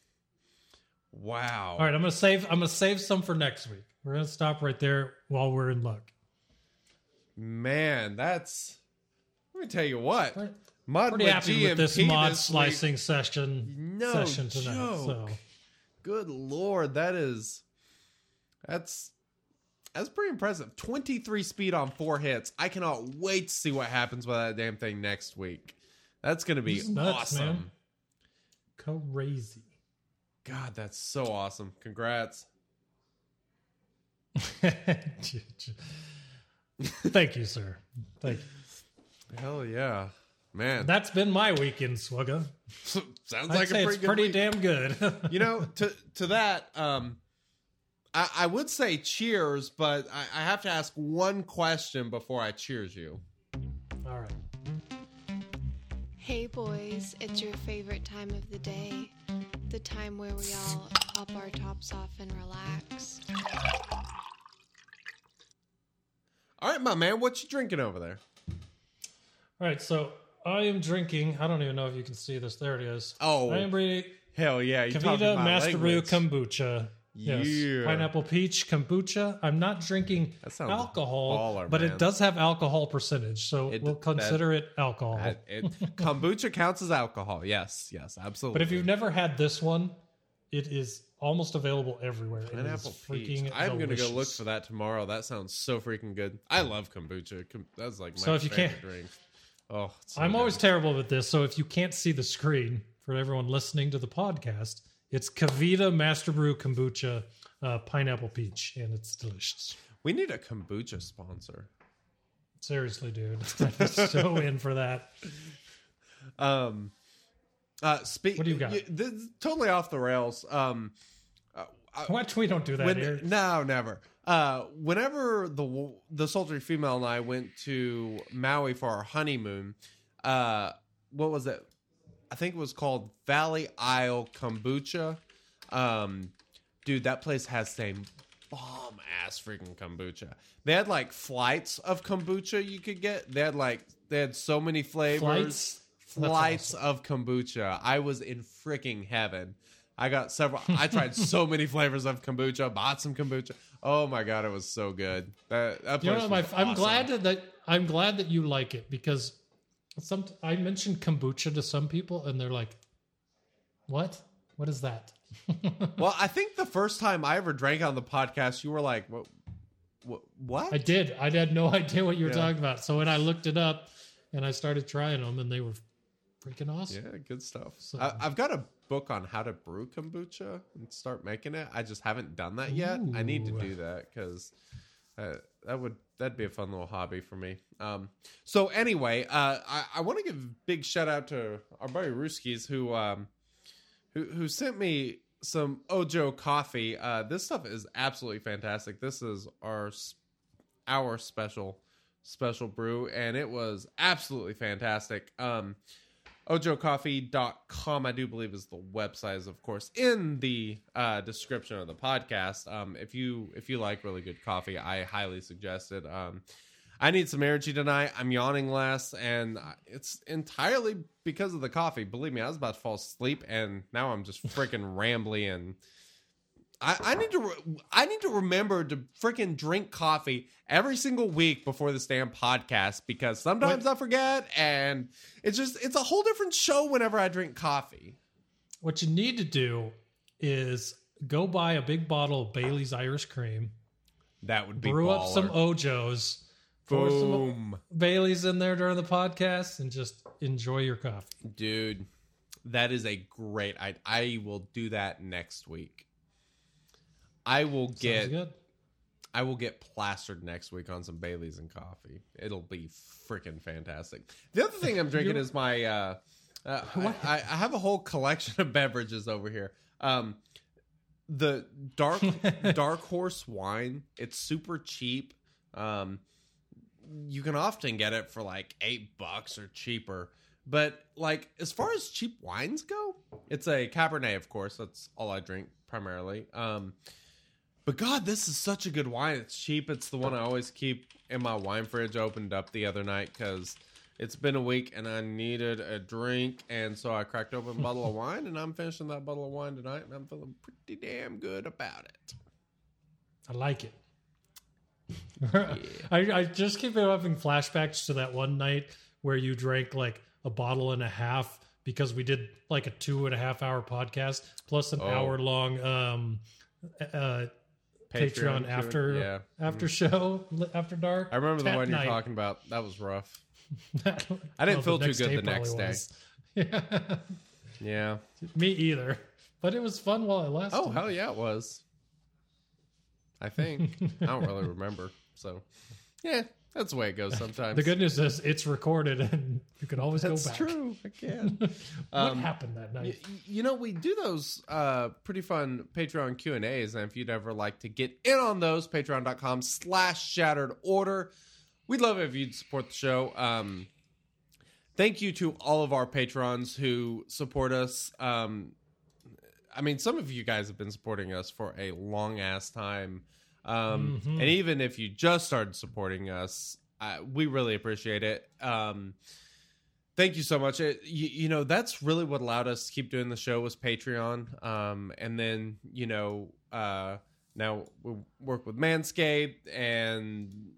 Wow. All right, I'm gonna save. I'm gonna save some for next week. We're gonna stop right there while we're in luck. Man, that's. Let me tell you what. Right. Mod Pretty happy GMP with this mod week- slicing session No session tonight. joke. So Good lord, that is that's that's pretty impressive. 23 speed on four hits. I cannot wait to see what happens with that damn thing next week. That's gonna be nuts, awesome. man. crazy. God, that's so awesome. Congrats. Thank you, sir. Thank you. Hell yeah. Man. That's been my weekend, SWGOH. sounds I'd like say a it's pretty good pretty damn good. you know, to to that, um, I, I would say cheers, but I, I have to ask one question before I cheers you. All right. Hey boys, it's your favorite time of the day. The time where we all pop our tops off and relax. All right, my man, what you drinking over there? All right. So I am drinking. I don't even know if you can see this. There it is. Oh, I am reading hell yeah! You talking KeVita about Master Brew language. Kombucha. Yes. Yeah. Pineapple peach kombucha. I'm not drinking alcohol, baller, but man. it does have alcohol percentage, so It- we'll that- consider it alcohol. I- it- kombucha counts as alcohol. Yes, yes, absolutely. but if you've never had this one, it is almost available everywhere. Pineapple peach, I'm gonna go look for that tomorrow. That sounds so freaking good. I love kombucha. That's like my So if you favorite can't- drink. Oh, so I'm good. always terrible with this, so if you can't see the screen for everyone listening to the podcast, it's KeVita Master Brew Kombucha uh, Pineapple Peach, and it's delicious. We need a kombucha sponsor. Seriously, dude, I'm so in for that. Um, uh, speak. What do you got? this totally off the rails. Um, What we don't do that when, here. no, never. Uh, whenever the the sultry female and I went to Maui for our honeymoon, uh, what was it? I think it was called Valley Isle Kombucha. Um, dude, that place has same bomb ass freaking kombucha. They had like flights of kombucha you could get. They had like they had so many flavors. Flights? Flights of kombucha. I was in freaking heaven. I got several. I tried so many flavors of kombucha. Bought some kombucha. Oh my god, it was so good. That, that You know, my, I'm awesome. glad that I'm glad that you like it because some I mentioned kombucha to some people and they're like, "What? What is that?" Well, I think the first time I ever drank on the podcast, you were like, "What? What? I did. I had no idea what you were Yeah. talking about. So when I looked it up and I started trying them, and they were freaking awesome. Yeah, good stuff. So- I, I've got a book on how to brew kombucha and start making it. I just haven't done that yet. I need to do that because Uh, that would that'd be a fun little hobby for me. Um, so anyway, uh, I, I want to give a big shout out to our buddy Ruskies who um, who who sent me some Ojo coffee. Uh, this stuff is absolutely fantastic. This is our our special special brew, and it was absolutely fantastic. Um, ojocoffee.com i do believe is the website is of course in the uh, description of the podcast. Um, if you if you like really good coffee i highly suggest it. Um, i need some energy tonight. I'm yawning less and it's entirely because of the coffee. Believe me i was about to fall asleep and now i'm just freaking rambly and I, I need to re- I need to remember to freaking drink coffee every single week before the damn podcast because sometimes I forget and it's just it's a whole different show whenever I drink coffee. What you need to do is go buy a big bottle of Bailey's Irish Cream, That would be brew up some Ojos, pour some boom, Bailey's in there during the podcast, and just enjoy your coffee. dude. That is a great. I I will do that next week. I will get good. I will get plastered next week on some Bailey's and coffee. It'll be freaking fantastic. The other thing I'm drinking is my. Uh, uh, I, I I have a whole collection of beverages over here. Um, the dark dark horse wine. It's super cheap. Um, you can often get it for like eight bucks or cheaper. But like as far as cheap wines go, it's a Cabernet, of course. That's all I drink primarily. Um, but God, this is such a good wine. It's cheap. It's the one I always keep in my wine fridge. Opened up the other night because it's been a week and I needed a drink, and so I cracked open a bottle of wine, and I'm finishing that bottle of wine tonight, and I'm feeling pretty damn good about it. I like it. I, I just keep having flashbacks to that one night where you drank like a bottle and a half because we did like a two and a half hour podcast plus an Oh. hour long um uh Patreon, Patreon, after yeah. after mm. show after dark. I remember the That one you're talking about. That was rough. I didn't feel too good the next day. Yeah, Yeah. me either. But it was fun while it lasted. Oh hell yeah, it was. I think I don't really remember. So, yeah, that's the way it goes sometimes. the good news is it's recorded and you can always That's go back. That's true. I can. what Um, happened that night? Y- you know, we do those uh, pretty fun Patreon Q and A's, and if you'd ever like to get in on those, patreon.com slash shattered order. We'd love it if you'd support the show. Um, thank you to all of our patrons who support us. Um, I mean, some of you guys have been supporting us for a long ass time. Um, Mhm. And even if you just started supporting us, uh, we really appreciate it. Um, thank you so much. It, you, you know, that's really what allowed us to keep doing the show was Patreon. Um, and then, you know, uh, now we work with Manscaped and,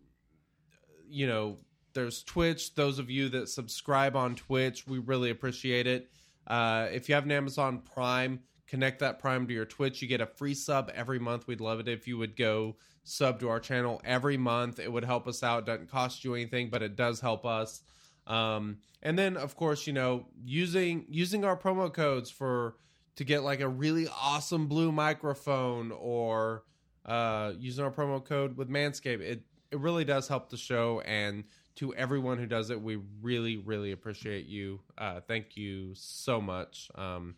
you know, there's Twitch. Those of you that subscribe on Twitch, we really appreciate it. Uh, if you have an Amazon Prime, connect that Prime to your Twitch. You get a free sub every month. We'd love it if you would go sub to our channel every month. It would help us out. It doesn't cost you anything, but it does help us. Um, and then, of course, you know, using using our promo codes for to get like a really awesome blue microphone or uh, using our promo code with Manscaped. It it really does help the show and to everyone who does it we really really appreciate you uh, thank you so much um,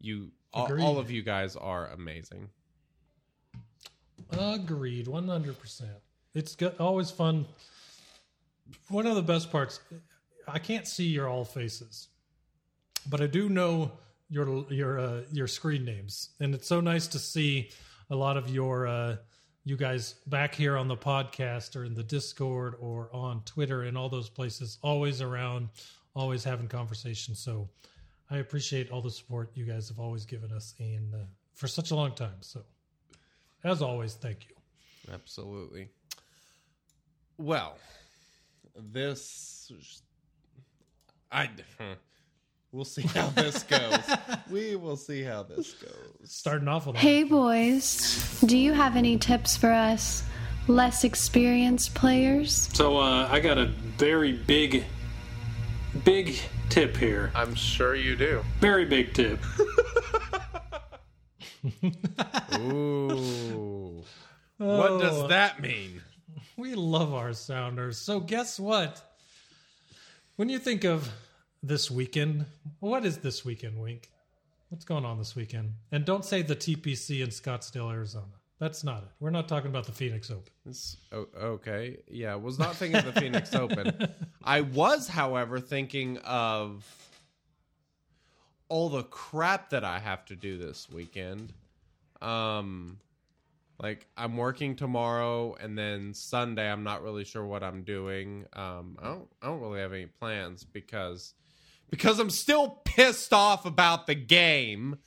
you all, all of you guys are amazing Agreed, one hundred percent. It's go- always fun. One of the best parts, I can't see your all faces, but I do know your your uh, your screen names, and it's so nice to see a lot of your uh, you guys back here on the podcast or in the Discord or on Twitter and all those places, always around, always having conversations. So I appreciate all the support you guys have always given us, and uh, for such a long time. So as always, thank you. absolutely well this i we'll see how this goes we will see how this goes Starting off with Hey boys, do you have any tips for us less experienced players? So uh, I got a very big, big tip here. i'm sure you do Very big tip. Ooh. What oh. does that mean? We love our sounders. So guess what? When you think of this weekend, what is this weekend, Wink? What's going on this weekend? And don't say the TPC in Scottsdale, Arizona. That's not it. We're not talking about the Phoenix Open. It's- okay. Yeah, was not thinking of the Phoenix Open. I was, however, thinking of all the crap that I have to do this weekend. Um like I'm working tomorrow and then Sunday I'm not really sure what I'm doing. Um I don't I don't really have any plans because because I'm still pissed off about the game.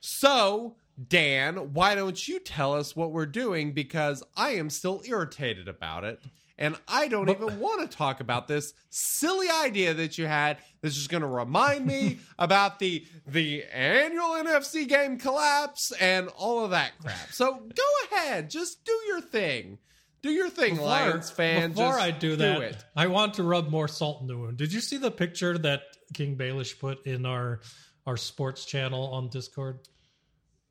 So, Dan, why don't you tell us what we're doing because I am still irritated about it. And I don't even want to talk about this silly idea that you had that's just going to remind me about the the annual NFC game collapse and all of that crap. So go ahead, just do your thing. Do your thing, Lions fan. Before just I do that, it. I want to rub more salt in the wound. Did you see the picture that King Baelish put in our our sports channel on Discord?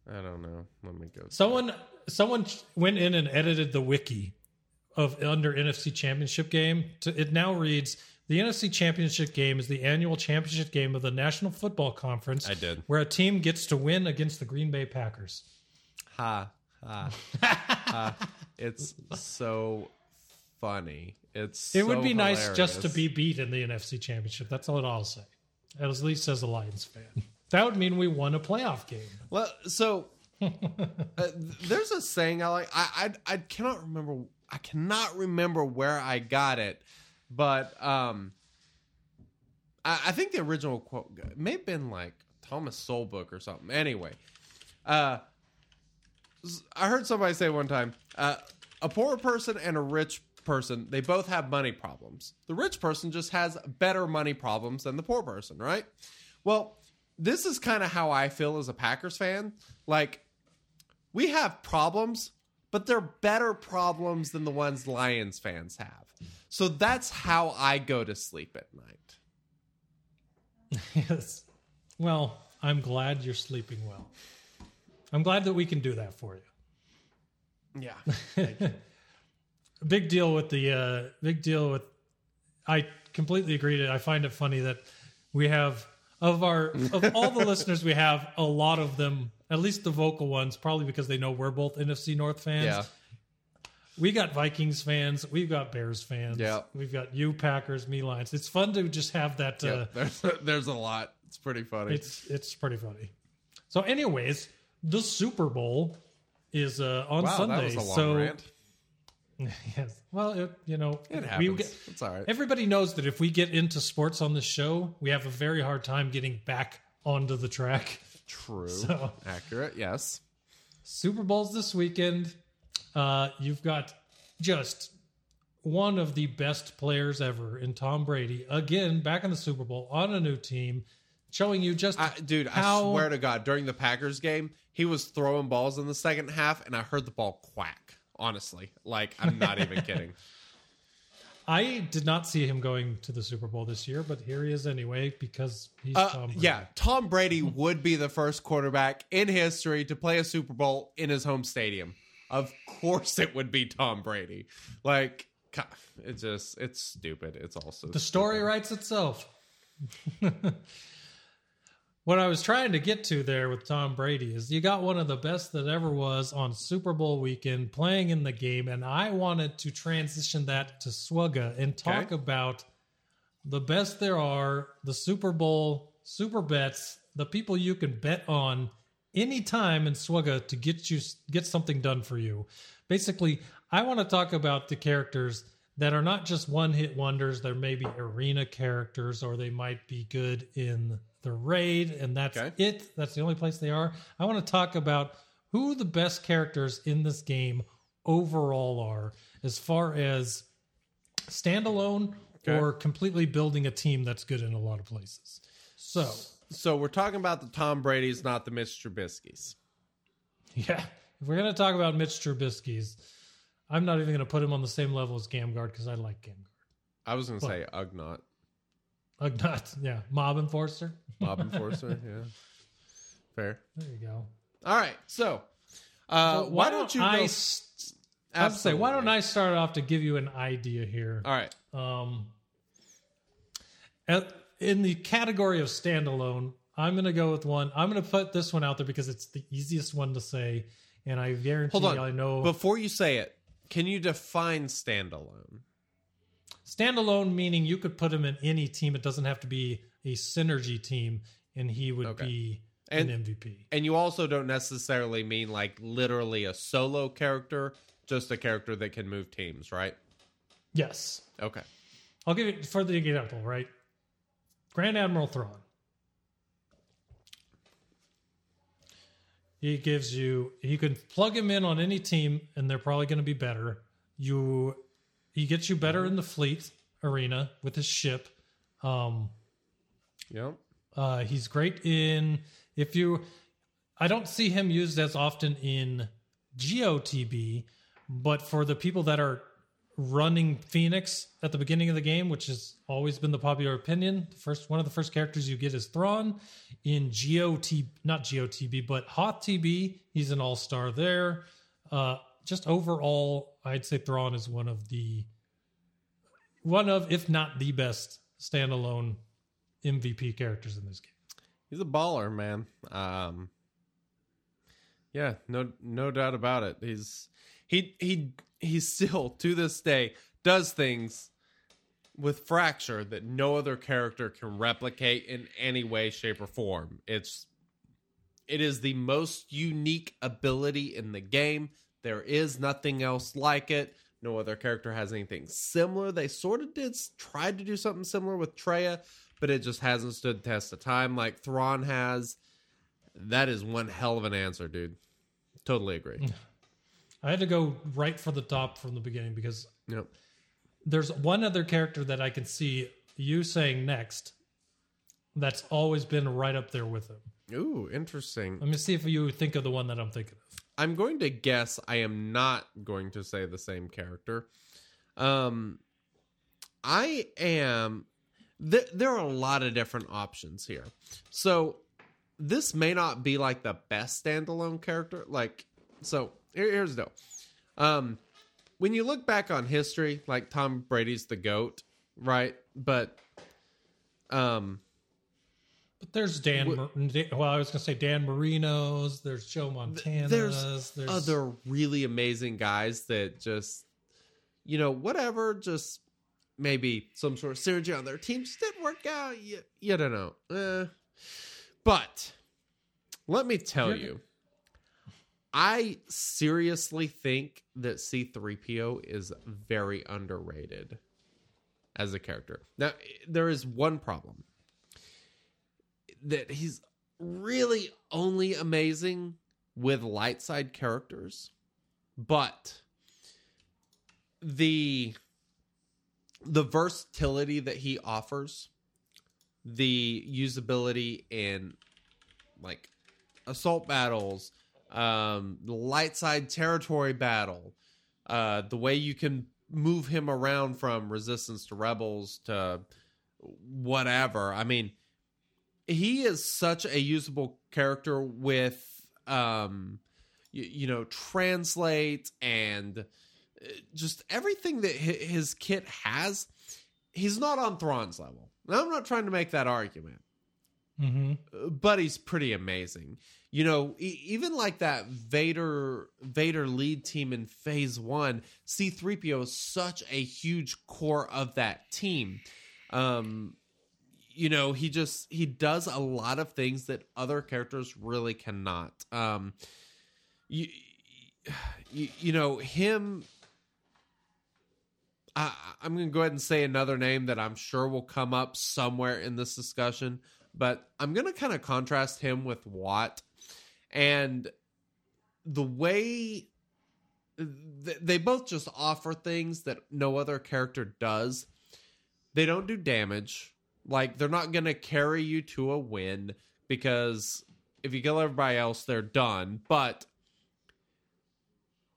I don't know. Let me go. Someone someone went in and edited the wiki of under NFC Championship game. To, it now reads the NFC Championship game is the annual championship game of the National Football Conference. I did. where a team gets to win against the Green Bay Packers. Ha ha ha. Uh, it's so funny. It's It would so be nice just to be beat in the NFC Championship. That's all I'll say. At least as a Lions fan, that would mean we won a playoff game. Well, so uh, there's a saying I like. I, I I cannot remember. I cannot remember where I got it, but um, I, I think the original quote may have been like Thomas Solbook or something. Anyway, uh, I heard somebody say one time, uh, a poor person and a rich person, they both have money problems. The rich person just has better money problems than the poor person, right? Well, this is kind of how I feel as a Packers fan. Like, we have problems, but they're better problems than the ones Lions fans have. So that's how I go to sleep at night. Yes. Well, I'm glad you're sleeping well. I'm glad that we can do that for you. Yeah. big deal with the uh, big deal with. I completely agree. To, I find it funny that we have of our of all the listeners we have, a lot of them, at least the vocal ones, probably because they know we're both NFC North fans. Yeah. We got Vikings fans. We've got Bears fans. Yeah. We've got you Packers, me Lions. It's fun to just have that. Uh, There's, there's a lot. It's pretty funny. It's it's pretty funny. So, anyways, the Super Bowl is uh, on wow, Sunday. that was a long so rant. yes, well, it, you know, It we happens. get- it's all right. everybody knows that if we get into sports on this show, we have a very hard time getting back onto the track. True. So- Accurate. Yes. Super Bowl's this weekend. Uh, you've got just one of the best players ever in Tom Brady again back in the Super Bowl on a new team, showing you just I, dude, how I swear to God, during the Packers game, he was throwing balls in the second half, and I heard the ball quack. Honestly, like I'm not even kidding. I did not see him going to the Super Bowl this year, but here he is anyway because he's Uh, Tom Brady. yeah, Tom Brady would be the first quarterback in history to play a Super Bowl in his home stadium. Of course, it would be Tom Brady. Like, it's just, it's stupid. It's also The story writes itself. what I was trying to get to there with Tom Brady is you got one of the best that ever was on Super Bowl weekend playing in the game, and I wanted to transition that to SWGOH and talk Okay. about the best there are, the Super Bowl, super bets, the people you can bet on anytime in SWGOH to get you get something done for you. Basically, I want to talk about the characters that are not just one hit wonders. They're maybe arena characters, or they might be good in the raid, and that's Okay. it. That's the only place they are. I want to talk about who the best characters in this game overall are, as far as standalone Okay. or completely building a team that's good in a lot of places. So, So we're talking about the Tom Brady's, not the Mitch Trubisky's. yeah, if we're gonna talk about Mitch Trubisky's, I'm not even gonna put him on the same level as Gamgard because I like Gamgard. I was going to say Ugnaught, Ugnaught, yeah, Mob Enforcer. Mob Enforcer. yeah, fair. There you go. All right, so uh, But why, don't you I go s- I would say, why don't I start off to give you an idea here? All right. Um, at, in the category of standalone, I'm going to go with one. I'm going to put this one out there because it's the easiest one to say, and I guarantee Hold on. I know Before you say it, can you define standalone? Standalone meaning you could put him in any team. It doesn't have to be a synergy team, and he would Okay. be And- an MVP. And you also don't necessarily mean like literally a solo character, just a character that can move teams, right? Yes, Okay. I'll give you for the example. Right, Grand Admiral Thrawn. He gives you you can plug him in on any team and they're probably going to be better. You he gets you better in the fleet arena with his ship. Um Yep. uh he's great in if you I don't see him used as often in GOTB, but for the people that are running Phoenix at the beginning of the game, which has always been the popular opinion, the first one of the first characters you get is Thrawn. In GOT, not GOTB, but Hoth TB, he's an all star there. Uh, just overall, I'd say Thrawn is one of the one of, if not the best standalone MVP characters in this game. He's a baller, man. Um Yeah, no no doubt about it. He's he he he still to this day does things with fracture that no other character can replicate in any way shape or form. It's it is the most unique ability in the game. There is nothing else like it. No other character has anything similar. They sort of did tried to do something similar with Traya, but it just hasn't stood the test of time like Thrawn has. That is one hell of an answer, dude. Totally agree. I had to go right for the top from the beginning because Yep. there's one other character that I can see you saying next that's always been right up there with him. Ooh, interesting. Let me see if you think of the one that I'm thinking of. I'm going to guess I am not going to say the same character. Um, I am. Th- there are a lot of different options here. So this may not be like the best standalone character. Like, so here- here's the deal. Um, when you look back on history, like Tom Brady's the goat, right? But, um, But there's Dan. Well, I was going to say Dan Marino's. There's Joe Montana's. there's, there's other really amazing guys that just you know whatever just maybe some sort of synergy on their teams didn't work out you, you don't know Eh. but let me tell You're- you i seriously think that c3po is very underrated as a character now there is one problem that he's really only amazing with light side characters but the the versatility that he offers the usability in like assault battles um the light side territory battle uh the way you can move him around from resistance to rebels to whatever. I mean he is such a usable character with um you, you know translate and uh, just everything that his kit has he's not on Thrawn's level. And i'm not trying to make that argument Mhm. uh, but he's pretty amazing. You know even like that vader vader lead team in phase one c3po is such a huge core of that team. Um you know he just he does a lot of things that other characters really cannot. Um you you, you know him I, i'm gonna go ahead and say another name that i'm sure will come up somewhere in this discussion but i'm gonna kind of contrast him with Wat. And the way th- they both just offer things that no other character does. They don't do damage like they're not going to carry you to a win because if you kill everybody else they're done but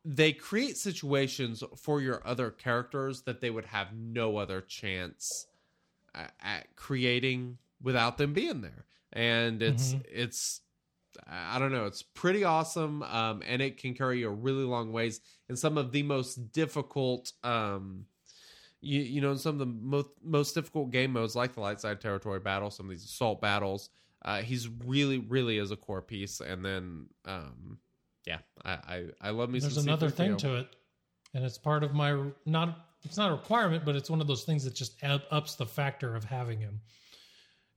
they create situations for your other characters that they would have no other chance at, at creating without them being there and it's it's I don't know. It's pretty awesome, um, and it can carry you a really long ways in some of the most difficult, um, you you know, in some of the most most difficult game modes like the light side territory battle, some of these assault battles. Uh, he's really, really is a core piece, and then, um, yeah, I I, I love me. There's another C3PO. thing to it, and it's part of my not. It's not a requirement, but it's one of those things that just up- ups the factor of having him.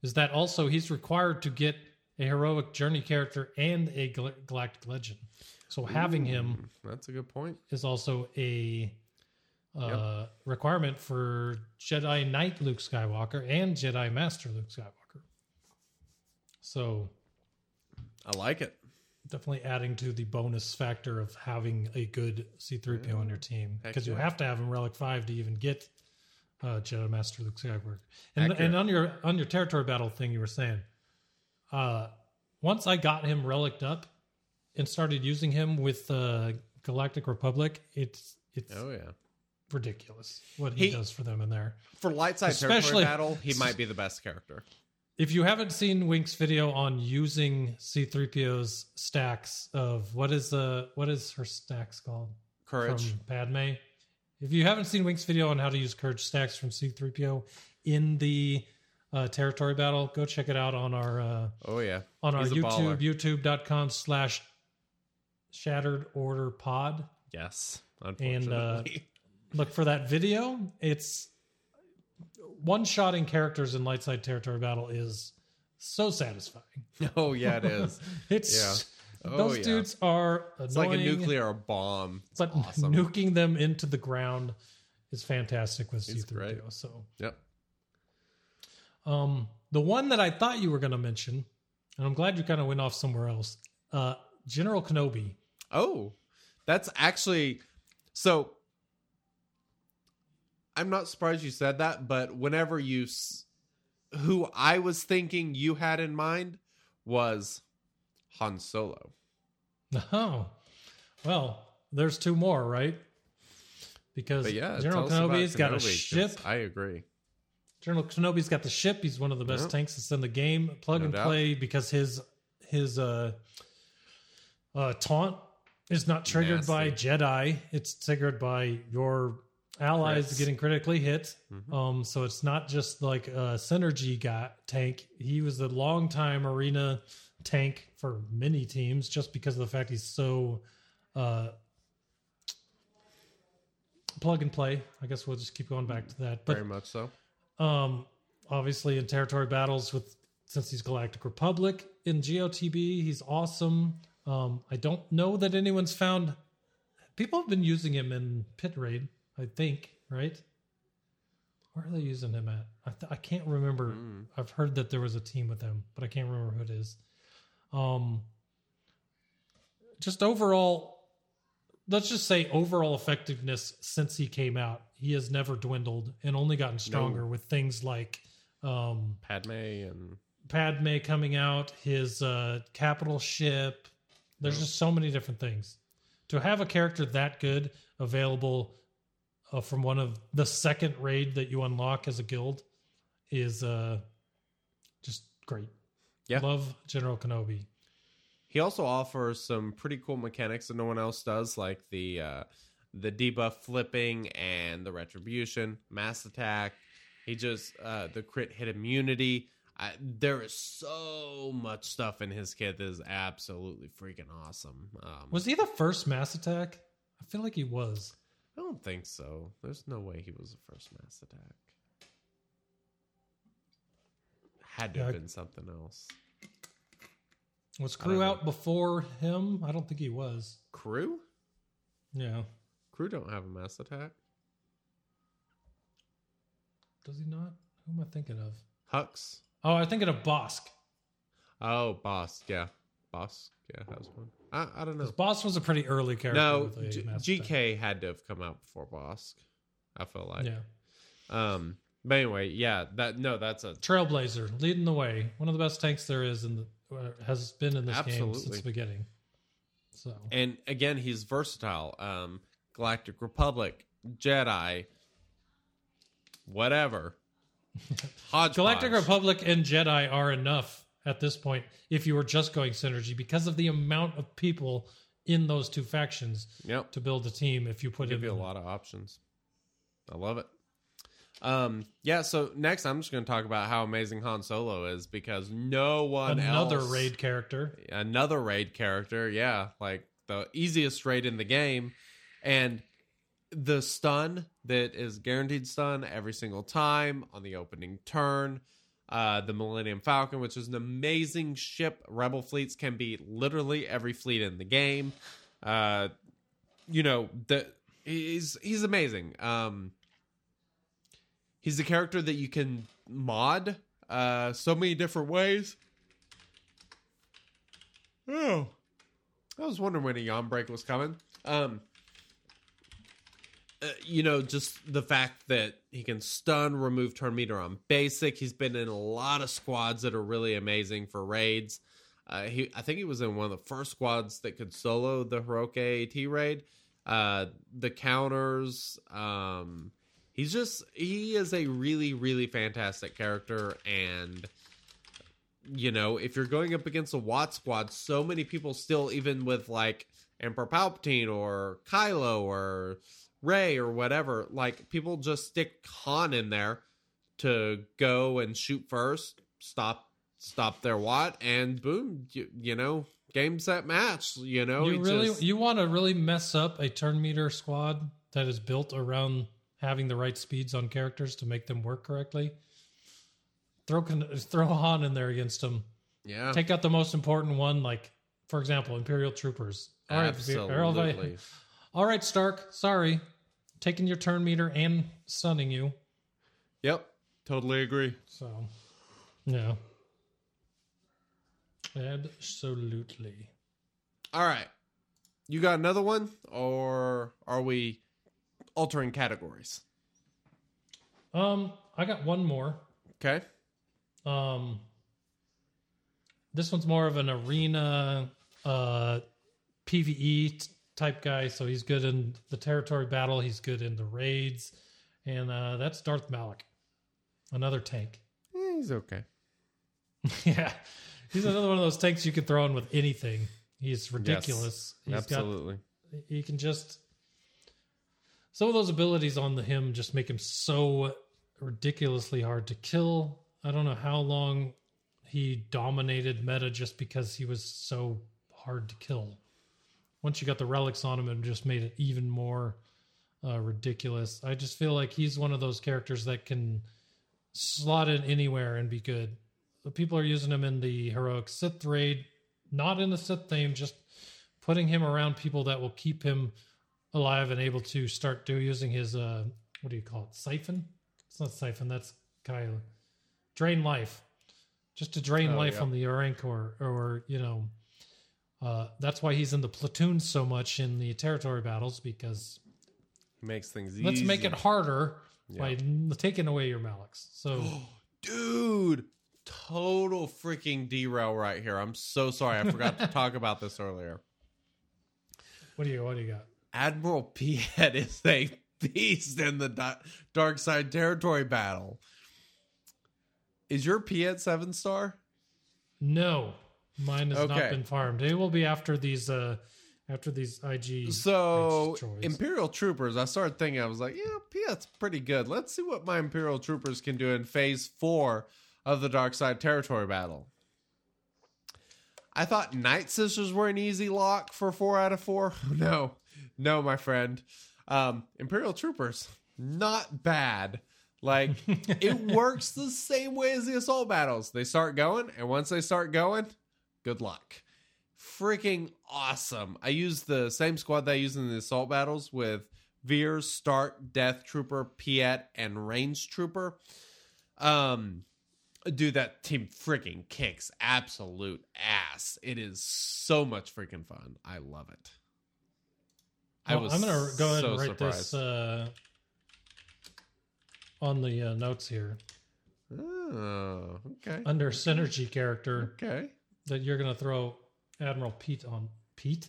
Is that also he's required to get a heroic journey character and a galactic legend. So having him That's a good point. is also a uh, requirement for Jedi Knight Luke Skywalker and Jedi Master Luke Skywalker. So I like it. definitely adding to the bonus factor of having a good C3PO on your team because you have to have him Relic 5 to even get uh, Jedi Master Luke Skywalker. And, and on your on your territory battle thing you were saying, uh, once I got him relicked up and started using him with uh, Galactic Republic, it's it's Oh yeah. Ridiculous what he, He- does for them in there. For light side Especially- battle, he might be the best character. If you haven't seen Wink's video on using C3PO's stacks of what is uh what is her stacks called? Courage. From Padme. If you haven't seen Wink's video on how to use courage stacks from C3PO in the uh, territory battle, go check it out on our uh, oh yeah. on our He's a baller. YouTube, youtube.com slash shattered order pod. Yes. And, uh, Unfortunately. Look for that video. It's one shotting characters in light side territory battle is so satisfying. oh yeah, it is. It's Yeah. Oh, those yeah. dudes are annoying, It's like a nuclear bomb. It's but awesome. nuking them into the ground is fantastic with C3PO. So, Yep. um, the one that I thought you were going to mention, and I'm glad you kind of went off somewhere else. Uh, General Kenobi. Oh, that's actually so. I'm not surprised you said that, but whenever you, s- who I was thinking you had in mind was Han Solo. Oh, well, there's two more, right? Because But yeah, General Kenobi's got a ship. I agree. General Kenobi's got the ship. He's one of the best Yep. tanks that's in the game. Plug No and doubt. play because his his uh, uh, taunt is not triggered by Jedi. It's triggered by your allies Crits. getting critically hit. Mhm. Um, so it's not just like a synergy guy tank. He was a long time arena tank for many teams just because of the fact he's so uh, plug and play. I guess we'll just keep going back to that. But Very much so. um, obviously in territory battles with since he's Galactic Republic in GOTB, he's awesome. Um, I don't know that anyone's found. People have been using him in Pit Raid, I think, right? Where are they using him at? I, th- I can't remember. Mm. I've heard that there was a team with him, but I can't remember who it is. Um, just overall, let's just say overall effectiveness since he came out, he has never dwindled and only gotten stronger with things like um, Padme and Padme coming out, his uh, capital ship. There's just so many different things. To have a character that good available uh, from one of the second raid that you unlock as a guild is uh, just great. Yeah. Love General Kenobi. He also offers some pretty cool mechanics that no one else does, like the uh, the debuff flipping and the retribution, mass attack. He just uh, the crit hit immunity. I, there is so much stuff in his kit that is absolutely freaking awesome. Um, Was he the first Mass Attack? I feel like he was. I don't think so. There's no way he was the first mass attack. Had to have been something else. Was Crew don't know. out before him? I don't think he was. Crew? Yeah. Crew don't have a mass attack. Does he not? Who am I thinking of? Hux. Oh, I'm thinking of Bossk. Oh, Bossk. Yeah, Bossk. Yeah, has one. I, I don't know. Bossk was a pretty early character. No, G- GK had to have come out before Bossk. I feel like. Yeah. Um. But anyway, yeah. That no, that's a Trailblazer leading the way. One of the best tanks there is in the uh, has been in this game since the beginning. So and again he's versatile. Um, Galactic Republic, Jedi, whatever. Hodgepodge. Galactic Republic and Jedi are enough at this point if you were just going synergy because of the amount of people in those two factions Yep. to build a team. If you put give it you a lot of options. I love it. Um, yeah. So next, I'm just going to talk about how amazing Han Solo is because no one another else- raid character. another raid character. Yeah, like the easiest raid in the game, and the stun that is guaranteed stun every single time on the opening turn. Uh, the Millennium Falcon, which is an amazing ship. Rebel fleets can beat literally every fleet in the game. Uh, you know the he's he's amazing. Um, he's a character that you can mod uh, so many different ways. Oh, I was wondering when a yawn break was coming. Um, uh, you know, just the fact that he can stun, remove turn meter on basic. He's been in a lot of squads that are really amazing for raids. Uh, he, I think he was in one of the first squads that could solo the Heroic AAT raid. Uh, the counters. Um, he's just he is a really really fantastic character and you know, if you're going up against a Wat squad, so many people still, even with like Emperor Palpatine or Kylo or Rey or whatever, like people just stick Han in there to go and shoot first, stop stop their Wat, and boom, you, you know, game set match. You know, you really just- you want to really mess up a turn meter squad that is built around having the right speeds on characters to make them work correctly. Throw throw Han in there against them. yeah, Take out the most important one, like for example, Imperial Troopers. All right, All right, absolutely. all right, Starck. Sorry, taking your turn meter and stunning you. Yep, totally agree. So, yeah, absolutely. All right, you got another one, or are we altering categories? Um, I got one more. Okay. Um, this one's more of an arena uh, PVE type guy, so he's good in the territory battle. He's good in the raids, and uh, that's Darth Malak, another tank. Eh, he's okay. yeah, he's another one of those tanks you can throw in with anything. He's ridiculous. He's Absolutely. got he can just some of those abilities on the him just make him so ridiculously hard to kill. I don't know how long he dominated meta just because he was so hard to kill. Once you got the relics on him, it just made it even more uh, ridiculous. I just feel like he's one of those characters that can slot in anywhere and be good. But people are using him in the heroic Sith raid, not in the Sith theme, just putting him around people that will keep him alive and able to start do using his uh what do you call it siphon it's not siphon that's Kyle. drain life just to drain Oh, life yeah. on the Rancor or you know uh that's why he's in the platoon so much in the territory battles because he Makes things easy. let's make it harder by Yeah. n- taking away your Malaks so Dude, total freaking derail right here. I'm so sorry. I forgot to talk about this earlier. what do you what do you got Admiral Piet is a beast in the dark side territory battle. Is your Piet seven star? no mine has not been farmed they will be after these uh after these IG So. Imperial Troopers, I started thinking, I was like, yeah, Piet's pretty good. Let's see what my Imperial Troopers can do in phase four of the Dark Side Territory battle. I thought Night Sisters were an easy lock for four out of four. No, no, my friend. Um, Imperial Troopers, not bad. Like it works the same way as the assault battles. They start going, and once they start going, good luck. Freaking awesome. I used the same squad that I used in the assault battles with Veer, Starck, Death Trooper, Piet, and Range Trooper. Um dude, that team freaking kicks absolute ass. It is so much freaking fun. I love it. I Well, was I'm gonna go ahead so and write surprised. this uh, on the uh, notes here Oh, okay. under synergy character Okay. That you're gonna throw Admiral Piet on Pete.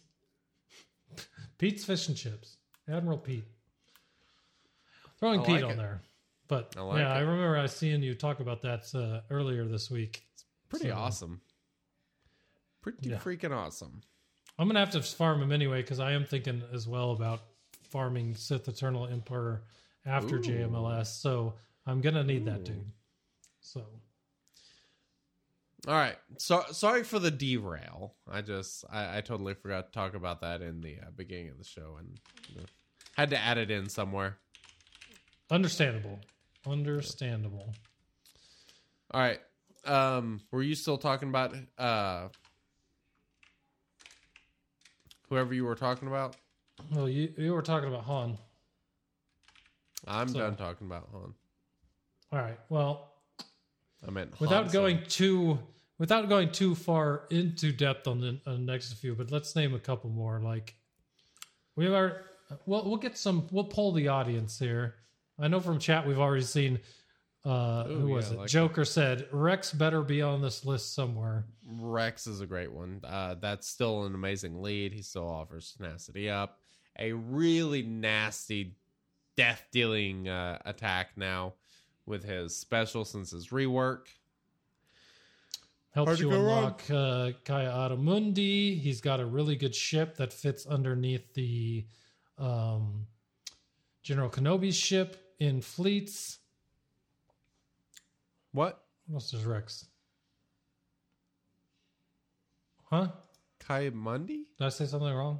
Pete's fish and chips. Admiral Piet. Throwing I Pete like on there, but I like yeah, I remember I seeing you talk about that uh, earlier this week. It's pretty So- awesome. Pretty Yeah. freaking awesome. I'm gonna have to farm him anyway because I am thinking as well about farming Sith Eternal Emperor after Ooh. JMLS. So I'm gonna need that dude. So All right. So sorry for the derail. I just I, I totally forgot to talk about that in the uh, beginning of the show and you know, had to add it in somewhere. understandable, understandable. All right. Um, were you still talking about uh whoever you were talking about? Well, you you were talking about Han. I'm So- done talking about Han. All right. Well, I meant Han without Solo. going too without going too far into depth on the, on the next few, but let's name a couple more. Like we are, well, we'll get some. We'll poll the audience here. I know from chat we've already seen. Uh, Ooh, who was yeah, it? like Joker said Rex better be on this list somewhere. Rex is a great one. Uh, that's still an amazing lead. He still offers tenacity up. A really nasty, death dealing uh, attack now with his special since his rework. Helps you unlock uh, Ki-Adi-Mundi. He's got a really good ship that fits underneath the um, General Kenobi's ship in fleets. What? What else is Rex? Huh? Kaya Mundi? Did I say something wrong?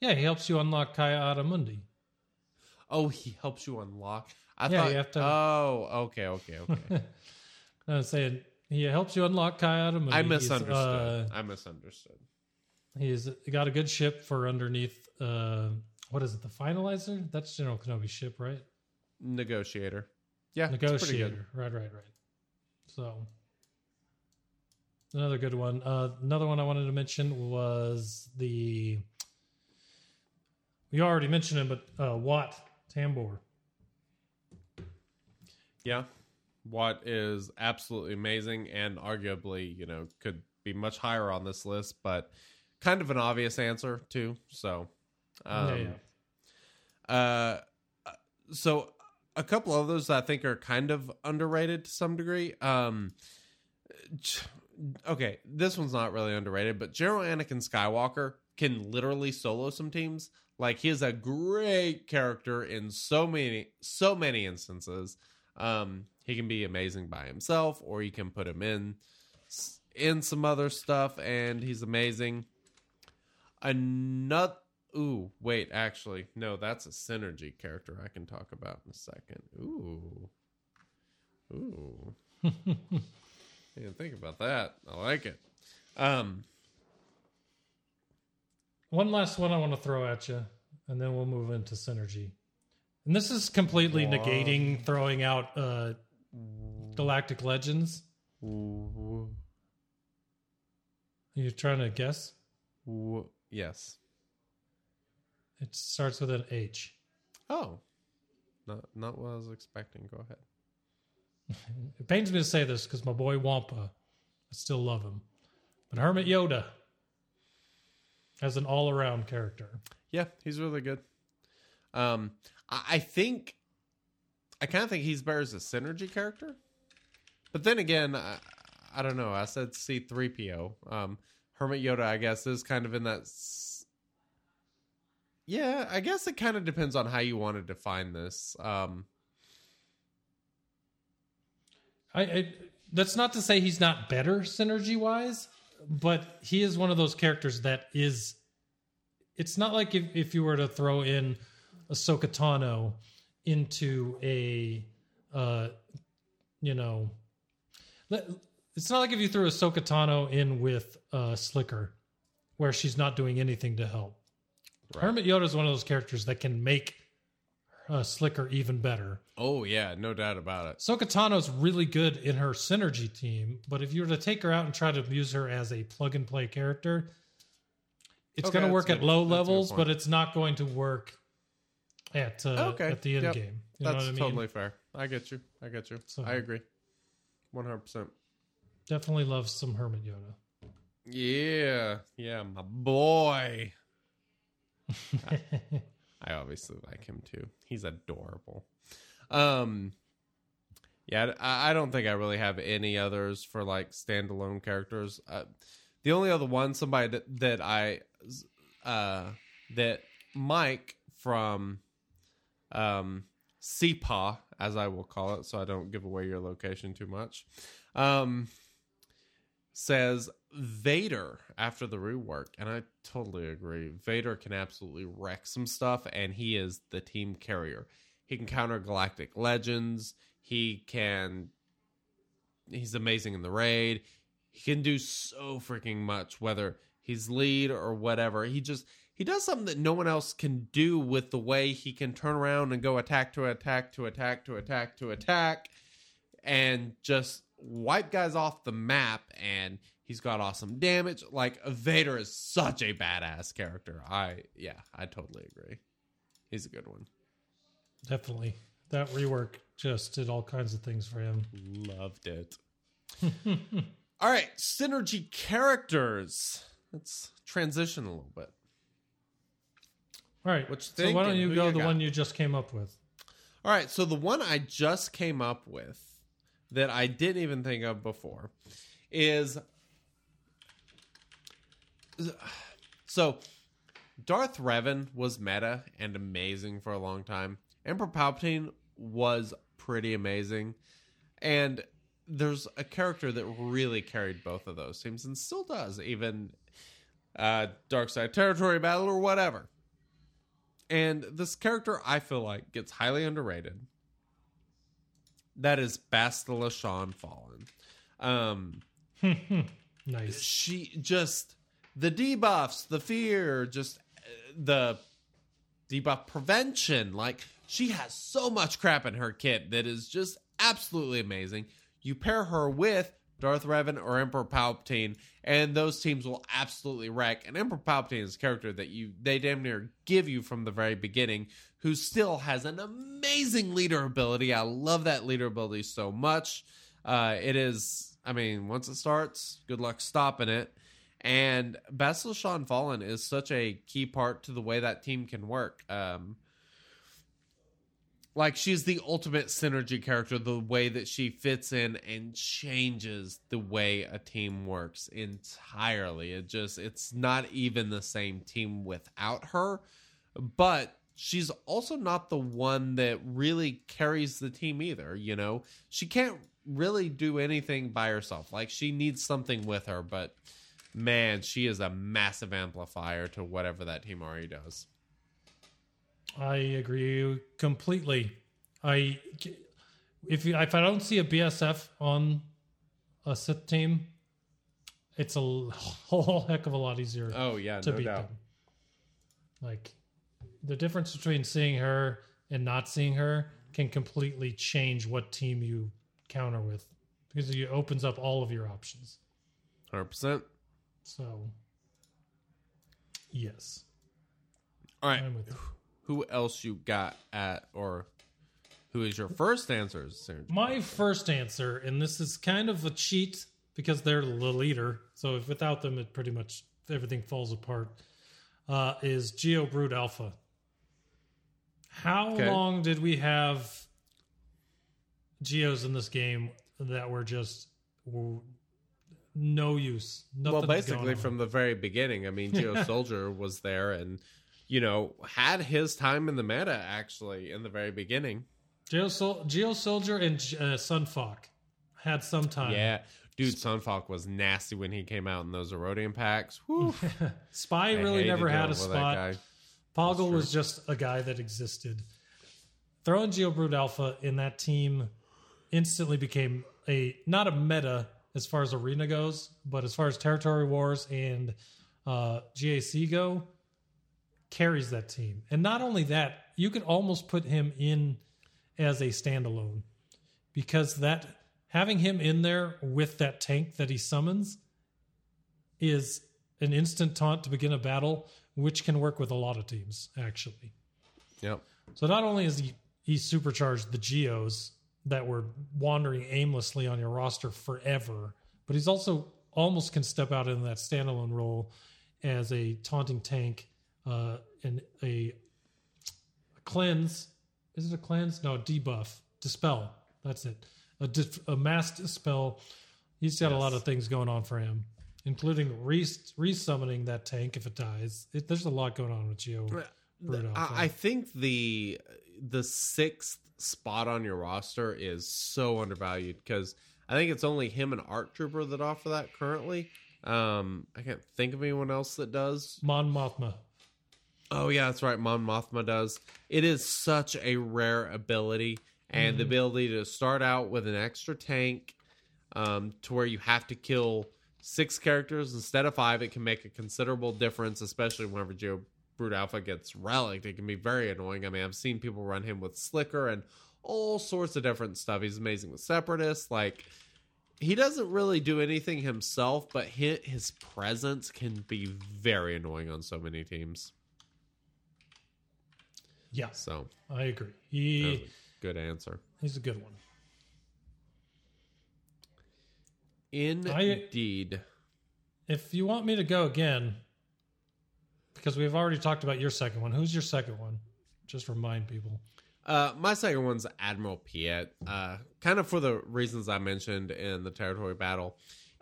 Yeah, he helps you unlock Ki-Adi-Mundi. Oh, he helps you unlock. I Yeah, thought. you have to- Oh, okay, okay, okay. I was saying he helps you unlock Adi-Mundi. I misunderstood. uh, I misunderstood. He's got a good ship for underneath. Uh, what is it? The Finalizer? That's General Kenobi's ship, right? Negotiator. Yeah, it's pretty good. Negotiator. Right, right, right. So another good one. Uh, another one I wanted to mention was the. We already mentioned him, but uh, Wat Tambor. Yeah. Wat is absolutely amazing and arguably, you know, could be much higher on this list, but kind of an obvious answer too. So, um, yeah, yeah. uh, so a couple of those I think are kind of underrated to some degree. Um, okay, this one's not really underrated, but General Anakin Skywalker can literally solo some teams. Like he is a great character in so many so many instances. Um, he can be amazing by himself, or you can put him in in some other stuff, and he's amazing. Another. Ooh, wait, actually, no, that's a synergy character I can talk about in a second. Ooh. Ooh. didn't think about that. I like it. Um, One last one I want to throw at you, and then we'll move into synergy. And this is completely Wow. negating throwing out uh, Galactic Legends. Are you trying to guess? yes. It starts with an H. Oh, not not what I was expecting. Go ahead. It pains me to say this because my boy Wampa, I still love him. But Hermit Yoda as an all around character. Yeah, he's really good. Um, I, I think, I kind of think he's better as a synergy character, but then again, I, I don't know. I said C three PO. Um, Hermit Yoda, I guess, is kind of in that. s- Yeah, I guess it kind of depends on how you want to define this. Um, I, I that's not to say he's not better synergy wise, but he is one of those characters that is. It's not like if, if you were to throw in Ahsoka Tano into a, uh, you know, it's not like if you threw Ahsoka Tano in with uh, SLKR, where she's not doing anything to help. Hermit Yoda is one of those characters that can make uh, SLKR even better. oh yeah, no doubt about it. Ahsoka Tano's really good in her synergy team, but if you were to take her out and try to use her as a plug and play character, it's Okay, going to work at low a levels, but it's not going to work at uh, Okay, at the end yep. game. You That's I mean? totally fair. I get you. I get you. So- I agree. One hundred percent. Definitely love some Hermit Yoda. Yeah, yeah, my boy. I obviously like him too. He's adorable. Um Yeah, I, I don't think I really have any others for like standalone characters. Uh, the only other one, somebody that, that I, uh, that Mike from, um, CPA, as I will call it, so I don't give away your location too much, um, says Vader after the rework, and I totally agree. Vader can absolutely wreck some stuff, and he is the team carrier. He can counter galactic legends. He can. He's amazing in the raid. He can do so freaking much, whether he's lead or whatever. He just he does something that no one else can do with the way he can turn around and go attack to attack to attack to attack to attack and just wipe guys off the map and he's got awesome damage. Like vader is such a badass character. I yeah i totally agree. He's a good one. Definitely. That rework just did all kinds of things for him. loved it. All right synergy characters. Let's transition a little bit All right. What you so why don't you go you the got? one you just came up with? All right, so the one I just came up with that I didn't even think of before is so Darth Revan was meta and amazing for a long time. Emperor Palpatine was pretty amazing. And there's a character that really carried both of those teams and still does, even uh, Dark Side Territory Battle or whatever. And this character, I feel like, gets highly underrated. That is Bastila Shan Fallen. Um, Nice. she just the debuffs, the fear, just uh, the debuff prevention. Like she has so much crap in her kit that is just absolutely amazing. You pair her with Darth Revan or Emperor Palpatine, and those teams will absolutely wreck. And Emperor Palpatine is a character that you they damn near give you from the very beginning, who still has an amazing leader ability. I love that leader ability so much. Uh, it is, I mean, once it starts, good luck stopping it. And Bastila Shan Fallen is such a key part to the way that team can work. Um, like she's the ultimate synergy character, the way that she fits in and changes the way a team works entirely. It just it's not even the same team without her. But she's also not the one that really carries the team either, you know. She can't really do anything by herself. Like she needs something with her, but man, she is a massive amplifier to whatever that team already does. I agree completely. I if if I don't see a BSF on a Sith team, it's a whole heck of a lot easier Oh yeah, to no beat doubt. them. Like the difference between seeing her and not seeing her can completely change what team you counter with because it opens up all of your options. Hundred percent. So, yes, All right. I'm with you. Who else you got at or who is your first answer? My first answer, and this is kind of a cheat because they're the leader. So if without them, it pretty much everything falls apart. Uh, is Geo Brood Alpha? How Okay. long did we have Geos in this game that were just were no use? well, basically from the very beginning. I mean, Geo Soldier was there and you know had his time in the meta actually in the very beginning. Geo, Sol- Geo Soldier and uh, Sun Fac had some time. Yeah, dude, Sun Fac was nasty when he came out in those Aurodium packs. Spy I really never had a spot. Poggle was just a guy that existed. Throwing Geobrood Alpha in that team instantly became a not a meta as far as arena goes, but as far as territory wars and uh, GAC go, carries that team. And not only that, you could almost put him in as a standalone because that having him in there with that tank that he summons is an instant taunt to begin a battle, which can work with a lot of teams, actually. Yep. So not only is he he supercharged the Geos that were wandering aimlessly on your roster forever, but he's also almost can step out in that standalone role as a taunting tank uh, and a, a cleanse. Is it a cleanse? No, debuff, dispel. That's it. a, dif- a mass dispel. He's got a lot of things going on for him, including re resummoning that tank if it dies. It, there's a lot going on with Geo. I, I think the the sixth spot on your roster is so undervalued because I think it's only him and Art Trooper that offer that currently. Um, I can't think of anyone else that does. Mon Mothma. Oh yeah, that's right. Mon Mothma does. It is such a rare ability, and the ability to start out with an extra tank, um, to where you have to kill six characters instead of five. It can make a considerable difference, especially whenever Geo Brood Alpha gets relicked. It can be very annoying. I mean, I've seen people run him with SLKR and all sorts of different stuff. He's amazing with Separatists. Like he doesn't really do anything himself, but his presence can be very annoying on so many teams. Yeah, So I agree. He good answer. he's a good one. Indeed. If you want me to go again, because we've already talked about your second one. Who's your second one? Just remind people. Uh, my second one's Admiral Piet. Uh, kind of for the reasons I mentioned in the territory battle.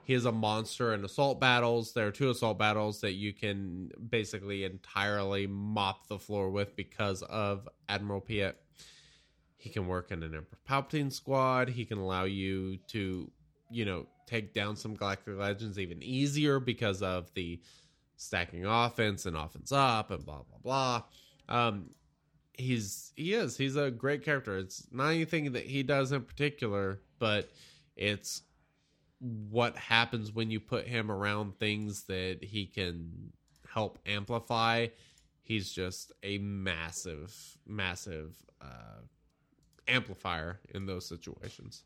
He is a monster in assault battles. There are two assault battles that you can basically entirely mop the floor with because of Admiral Piet. He can work in an Emperor Palpatine squad. He can allow you to, you know, take down some Galactic Legends even easier because of the stacking offense and offense up and blah blah blah. Um, he's he is he's a great character. It's not anything that he does in particular, but it's what happens when you put him around things that he can help amplify. He's just a massive, massive uh, amplifier in those situations.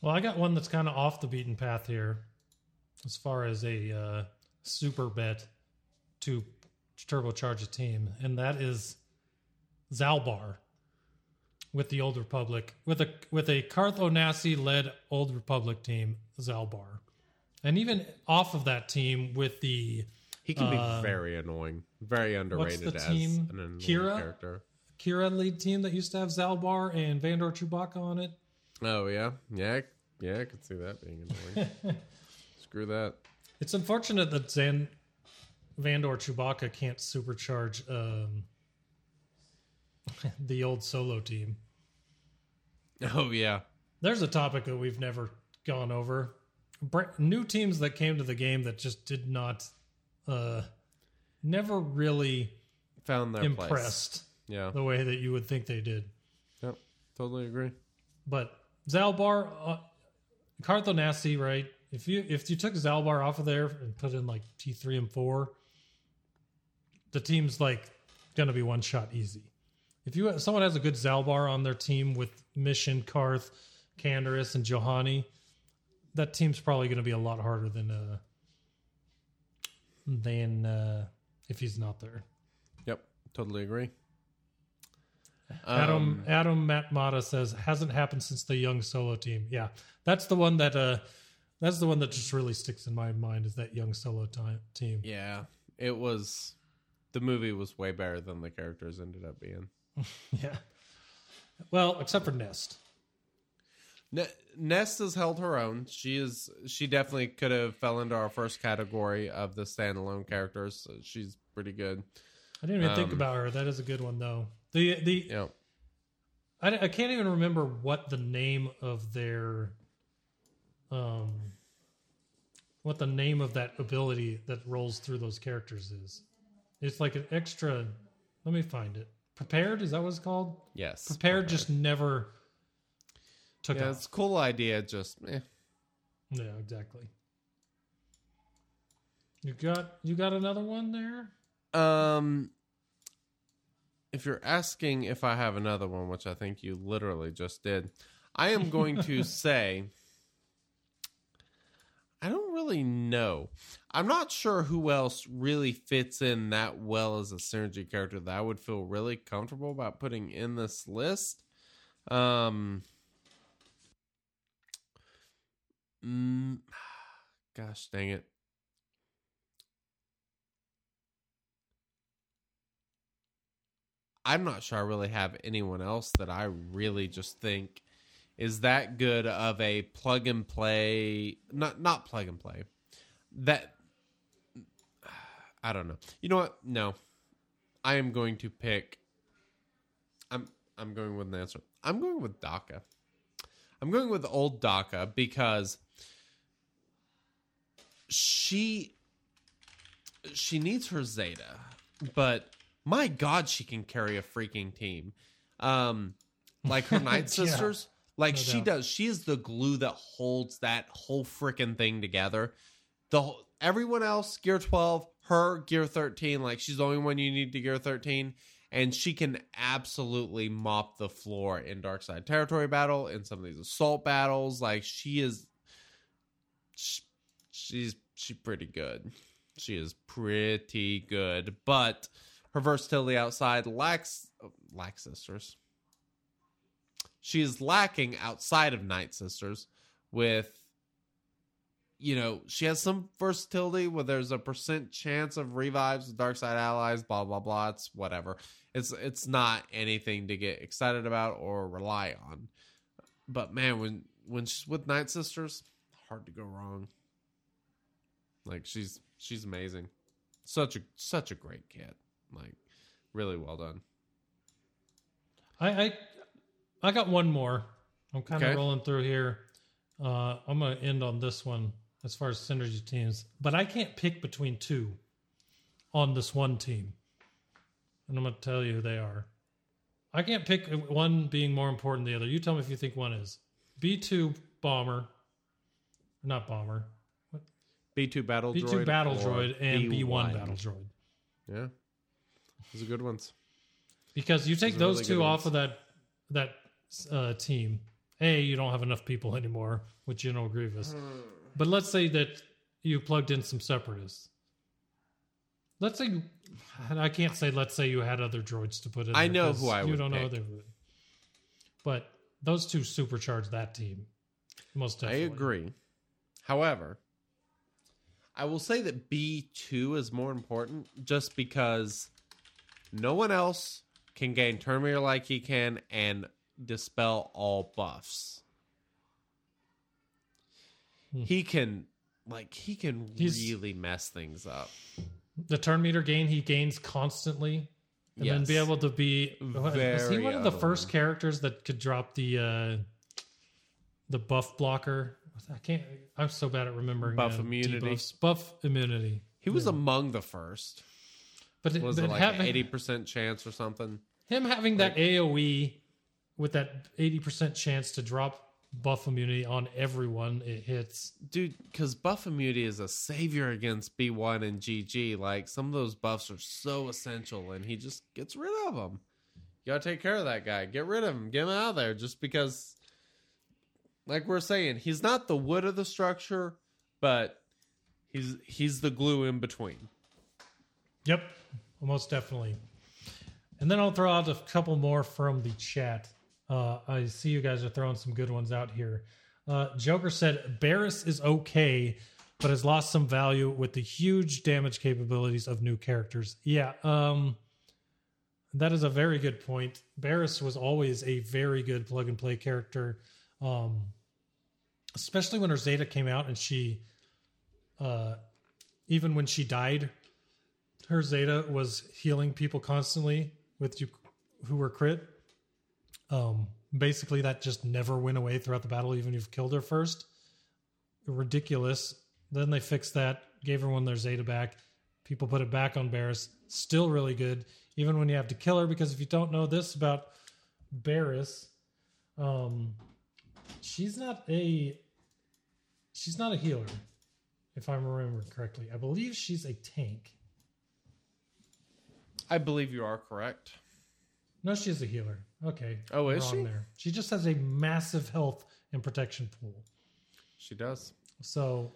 Well, I got one that's kind of off the beaten path here, as far as a uh, super bet to turbocharge a team, and that is Zaalbar with the Old Republic with a with a Carth Onasi led Old Republic team, Zaalbar, and even off of that team with the He can Uh, be very annoying, very underrated what's the as team? an annoying Qi'ra? character. Qi'ra lead team that used to have Zaalbar and Vandor Chewbacca on it. Oh yeah, yeah, yeah. I could see that being annoying. Screw that. It's unfortunate that Zan Vandor Chewbacca can't supercharge um, the old solo team. Oh yeah, There's a topic that we've never gone over. New teams that came to the game that just did not, uh, never really found their place. impressed Yeah, the way that you would think they did. yep, totally agree. But Zaalbar, uh, Carth Onasi, right? If you if you took Zaalbar off of there and put in like T three and four, the team's like gonna be one shot easy. If you if someone has a good Zaalbar on their team with Mission, Carth, Canderous, and Juhani, that team's probably gonna be a lot harder than uh than uh if he's not there. Yep, totally agree. Adam Um, Adam Matt Mata says hasn't happened since the young solo team. Yeah, that's the one that uh, that's the one that just really sticks in my mind is that young solo time team. yeah, it was. The movie was way better than the characters ended up being. Yeah. Well, except for Nest. Ne- Nest has held her own. She is. She definitely could have fell into our first category of the standalone characters. So she's pretty good. I didn't even think Um, about her. That is a good one though. The the Yeah. I, I can't even remember what the name of their um what the name of that ability that rolls through those characters is. It's like an extra. Let me find it. Prepared is that what it's called? Yes. Prepared just never took Yeah, off. it's a cool idea. Just eh. Yeah, exactly. You got you got another one there? Um, if you're asking if I have another one, which I think you literally just did, I am going to say really know. I'm not sure who else really fits in that well as a synergy character that I would feel really comfortable about putting in this list. Um, mm, gosh dang it. I'm not sure I really have anyone else that I really just think is that good of a plug and play not not plug and play. That I don't know. You know what? No. I am going to pick I'm I'm going with an answer. I'm going with Daka. I'm going with old Daka because she she needs her Zeta, but my god, she can carry a freaking team. Um like her Night Yeah. Like No she doubt. does. She is the glue that holds that whole freaking thing together. The whole, everyone else gear 12, her gear 13, like she's the only one you need to gear 13 and she can absolutely mop the floor in Dark Side Territory battle in some of these assault battles. Like she is, sh- she's she's pretty good. She is pretty good, but her versatility outside lacks lacks sisters. She is lacking outside of Night Sisters with you know, she has some versatility where there's a percent chance of revives dark side allies, blah blah blah. It's whatever. It's it's not anything to get excited about or rely on. But man, when when she's with Night Sisters, hard to go wrong. Like she's she's amazing. Such a such a great kid. Like really well done. I I, I got one more. I'm kind of Okay. rolling through here. Uh, I'm going to end on this one as far as synergy teams, but I can't pick between two on this one team. And I'm going to tell you who they are. I can't pick one being more important than the other. You tell me if you think one is. B2 Bomber, not Bomber, B two battle B2 droid. Battle Droid, and B1 Battle Droid. Yeah. Those are good ones. because you take Those those really two off ones. of that that uh, team. A, you don't have enough people anymore with General Grievous. Hmm. But let's say that you plugged in some separatists. Let's say and I can't say let's say you had other droids to put in. I know who I would. you don't know pick. who they would. But those two supercharge that team. Most definitely. I agree. However, I will say that B2 is more important just because no one else can gain turn meter like he can and dispel all buffs. He can like he can Hmm. He's- really mess things up. The turn meter gain he gains constantly. And then be able to be was he Very one of the first characters that could drop the uh the buff blocker? I can't I'm so bad at remembering Buff uh, immunity. debuffs. Buff immunity. He was among the first. But, it, Was but it like having, an eighty percent chance or something? him having that AoE with that 80% chance to drop buff immunity on everyone it hits. dude because buff immunity is a savior against b1 and gg like some of those buffs are so essential and he just gets rid of them you gotta take care of that guy get rid of him get him out of there just because like we're saying he's not the wood of the structure but he's he's the glue in between Yep, most definitely. And then I'll throw out a couple more from the chat. Uh, I see you guys are throwing some good ones out here. Uh, Joker said Barris is okay, but has lost some value with the huge damage capabilities of new characters. Yeah, um, that is a very good point. Barris was always a very good plug and play character, um, especially when her Zeta came out and she, uh, even when she died, her Zeta was healing people constantly with you who were crit. Um, basically, that just never went away throughout the battle, even if you've killed her first. Ridiculous. Then they fixed that, gave everyone their Zeta back. People put it back on Barris. Still really good, even when you have to kill her. Because if you don't know this about Barris, um, she's not a she's not a healer, if I'm remembering correctly. I believe she's a tank. i believe you are correct No, she's a healer. Okay. Oh, is she? There. She just has a massive health and protection pool. she does So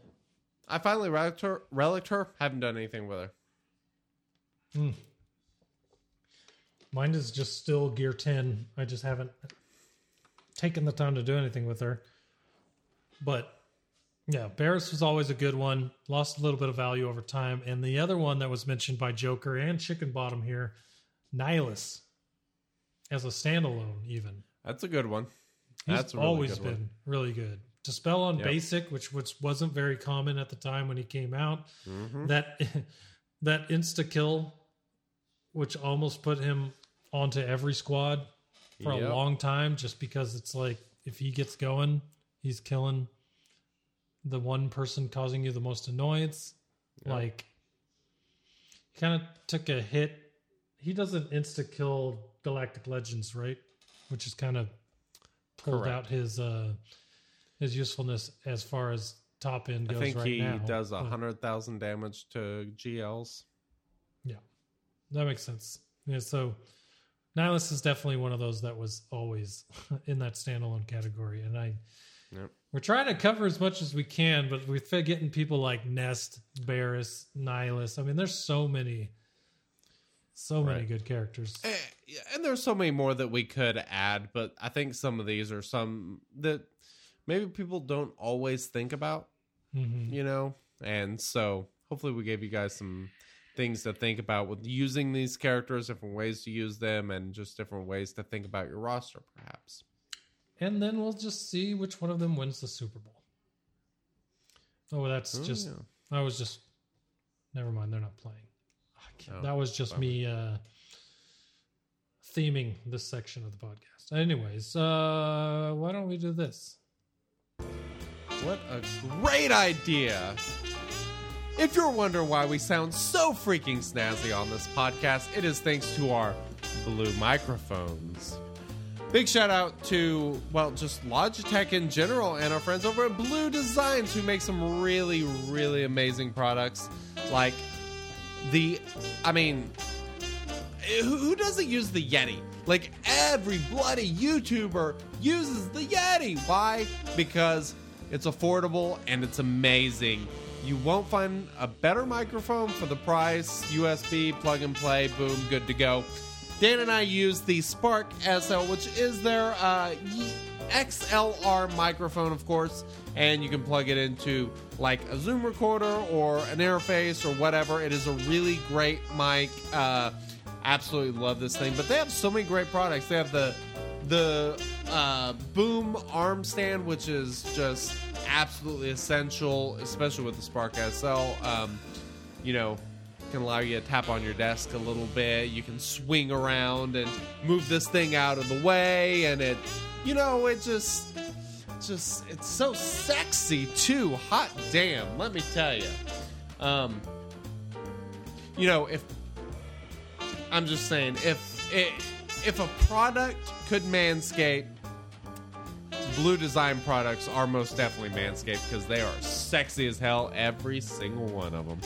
i finally relicked her relicked her haven't done anything with her hmm. mine is just still gear 10. I just haven't taken the time to do anything with her. But yeah, Barris was always a good one. Lost a little bit of value over time. And the other one that was mentioned by Joker and Chicken Bottom here, Nihilus. As a standalone, even. that's a good one He's That's really always good one. been really good. Dispel on Yep. basic, which which wasn't very common at the time when he came out. Mm-hmm. That that insta kill, which almost put him onto every squad for Yep. a long time, just because it's like if he gets going, he's killing the one person causing you the most annoyance. Like he kind of took a hit. He doesn't insta kill Galactic Legends, right? Which is kind of pulled Correct. out his uh his usefulness as far as top end I goes think right he now. does a hundred thousand damage to GLs. Yeah, that makes sense. Yeah, so Nihilus is definitely one of those that was always in that standalone category, and I Yep. we're trying to cover as much as we can, but we're getting people like Nest, Barris, Nihilus. I mean, there's so many, so many Right. good characters. Eh, yeah, and there's so many more that we could add, but I think some of these are some that maybe people don't always think about, Mhm. you know? And so hopefully we gave you guys some things to think about with using these characters, different ways to use them, and just different ways to think about your roster, perhaps. And then we'll just see which one of them wins the Super Bowl. Oh, that's Oh, just. yeah. I was just. Never mind. They're not playing. Oh, that was just me uh, theming this section of the podcast. Anyways, uh, why don't we do this? What a great idea! If you're wondering why we sound so freaking snazzy on this podcast, it is thanks to our blue microphones. Big shout out to, well, just Logitech in general and our friends over at Blue Designs who make some really, really amazing products. Like the, I mean, who, who doesn't use the Yeti? Like every bloody YouTuber uses the Yeti. Why? Because it's affordable and it's amazing. You won't find a better microphone for the price. USB, plug and play, boom, good to go. Dan and I use the Spark SL, which is their uh, XLR microphone, of course, and you can plug it into like a Zoom recorder or an interface or whatever. It is a really great mic. Uh, absolutely love this thing. But they have so many great products. They have the the uh, boom arm stand, which is just absolutely essential, especially with the Spark SL. Um, you know, can allow you to tap on your desk a little bit. You can swing around and move this thing out of the way, and it, you know, it just, just, it's so sexy too. Hot damn, let me tell you. Um, you know, if I'm just saying, if it, if a product could manscape, Blue Design products are most definitely Manscaped because they are sexy as hell, every single one of them.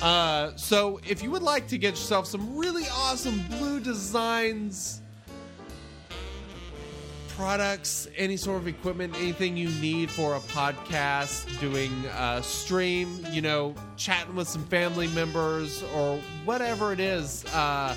Uh, so, if you would like to get yourself some really awesome Blue Designs products, any sort of equipment, anything you need for a podcast, doing a stream, you know, chatting with some family members, or whatever it is, uh,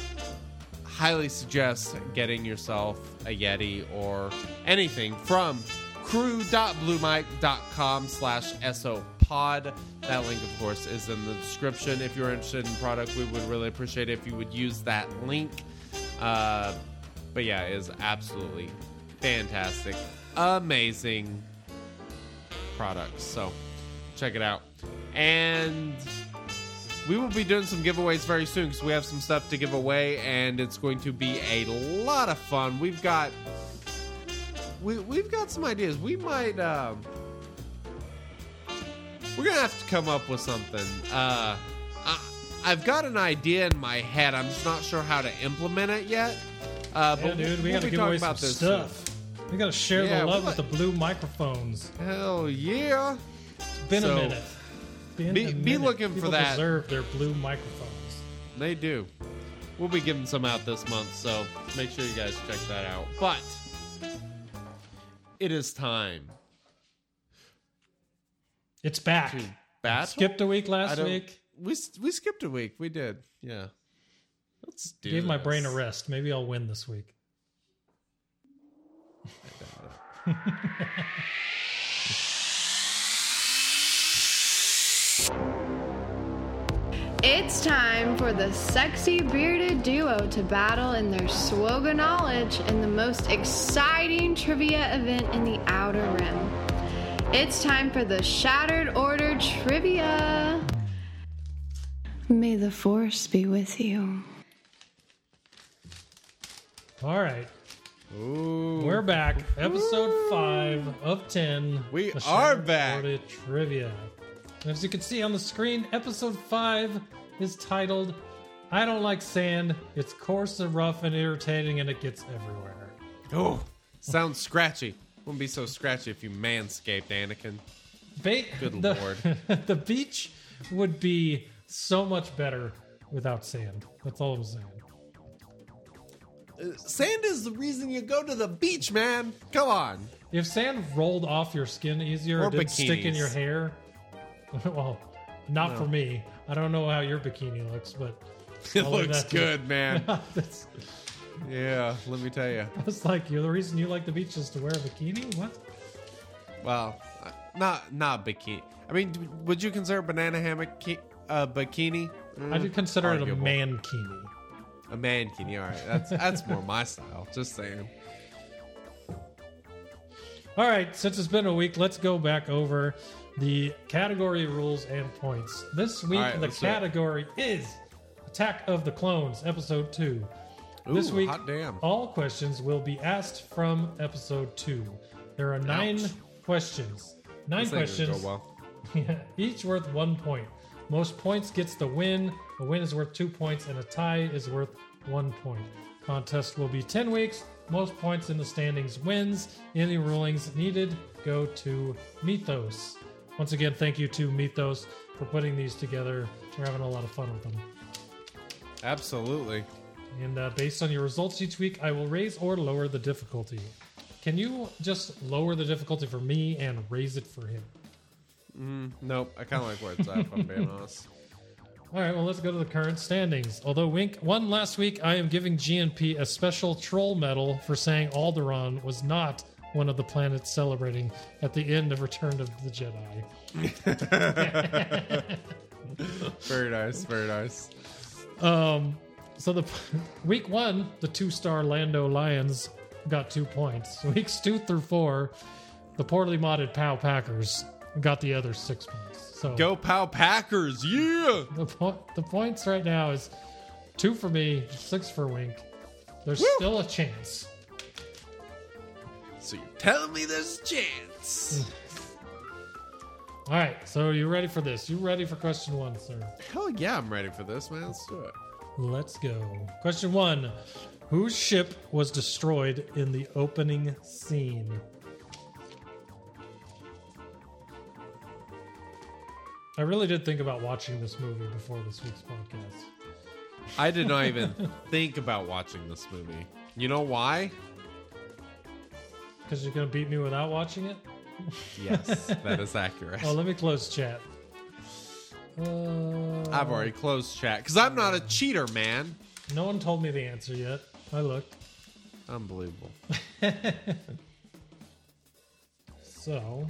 highly suggest getting yourself a Yeti or anything from crew.bluemic.com slash sopod. That link, of course, is in the description. If you're interested in product, we would really appreciate it if you would use that link. Uh, but yeah, it is absolutely fantastic, amazing products. So check it out. And we will be doing some giveaways very soon because we have some stuff to give away, and it's going to be a lot of fun. We've got we we've got some ideas. We might um, we're gonna have to come up with something. Uh, I, I've got an idea in my head. I'm just not sure how to implement it yet. Uh, Yeah, but dude, we we'll got to be give talking away some about this stuff. We got to share Yeah, the love what- with the blue microphones. Hell yeah! It's been So, a minute. Been be- a be minute. looking for People that. Deserve their blue microphones. They do. We'll be giving some out this month, so make sure you guys check that out. But it is time It's back. battle. Skipped a week last week. We we skipped a week. We did. Yeah. Let's do. Gave my brain a rest. Maybe I'll win this week. It's time for the sexy bearded duo to battle in their SWGOH knowledge in the most exciting trivia event in the Outer Rim. It's time for the Shattered Order Trivia. May the Force be with you. All right, Ooh. we're back. Episode five of ten. We are back. Trivia. As you can see on the screen, episode five is titled "I Don't Like Sand. It's coarse and rough and irritating, and it gets everywhere." Oh, sounds scratchy. Wouldn't be so scratchy if you manscaped, Anakin. Ba- Good the, lord. the beach would be so much better without sand. That's all I'm saying. Sand is the reason you go to the beach, man. Come on. If sand rolled off your skin easier Or or didn't stick in bikinis. your hair, well, not No. for me. I don't know how your bikini looks, but It I'll leave looks that to you. good, man. that's, yeah, let me tell you. that's like you're the reason you like the beach is to wear a bikini. What? Well, uh, not not bikini. I mean, d- would you consider banana hammock ki- a bikini? I'd consider it a arguable. mankini. A mankini. All right, that's that's more my style. Just saying. All right, since it's been a week, let's go back over the category rules and points. This week, right, the let's do it. category is Attack of the Clones, Episode 2. this week, all questions will be asked from Episode 2. There are nine Ouch. questions. Nine questions, well. each worth one point. Most points gets the win. A win is worth two points, and a tie is worth one point. Contest will be 10 weeks. Most points in the standings wins. Any rulings needed go to Mythos. Once again, thank you to Mythos for putting these together. We're having a lot of fun with them. Absolutely. And uh, based on your results each week, I will raise or lower the difficulty. Can you just lower the difficulty for me and raise it for him? Nope. I kind of like where it's at. If I'm being honest. All right, well, let's go to the current standings. Although Wink won last week, I am giving GNP a special troll medal for saying Alderaan was not one of the planets celebrating at the end of Return of the Jedi. Very nice. Very nice. Um, so the week one, the two-star Lando Lions got two points. Weeks two through four, the poorly modded POW Packers got the other six points. So Go Pow Packers! Yeah. The, po- the points right now is two for me, six for Wink. There's Woo! still a chance. So you're telling me there's a chance? All right, so you ready for this? You ready for question one, sir? Hell yeah, I'm ready for this, man. Let's do it. Let's go. Question one Whose ship was destroyed in the opening scene? I really did think about watching this movie before this week's podcast. I did not even think about watching this movie. You know why? Because you're going to beat me without watching it? Yes, that is accurate. Oh, let me close chat. Uh, I've already closed chat because I'm not a cheater, man. No one told me the answer yet. I looked. Unbelievable. So,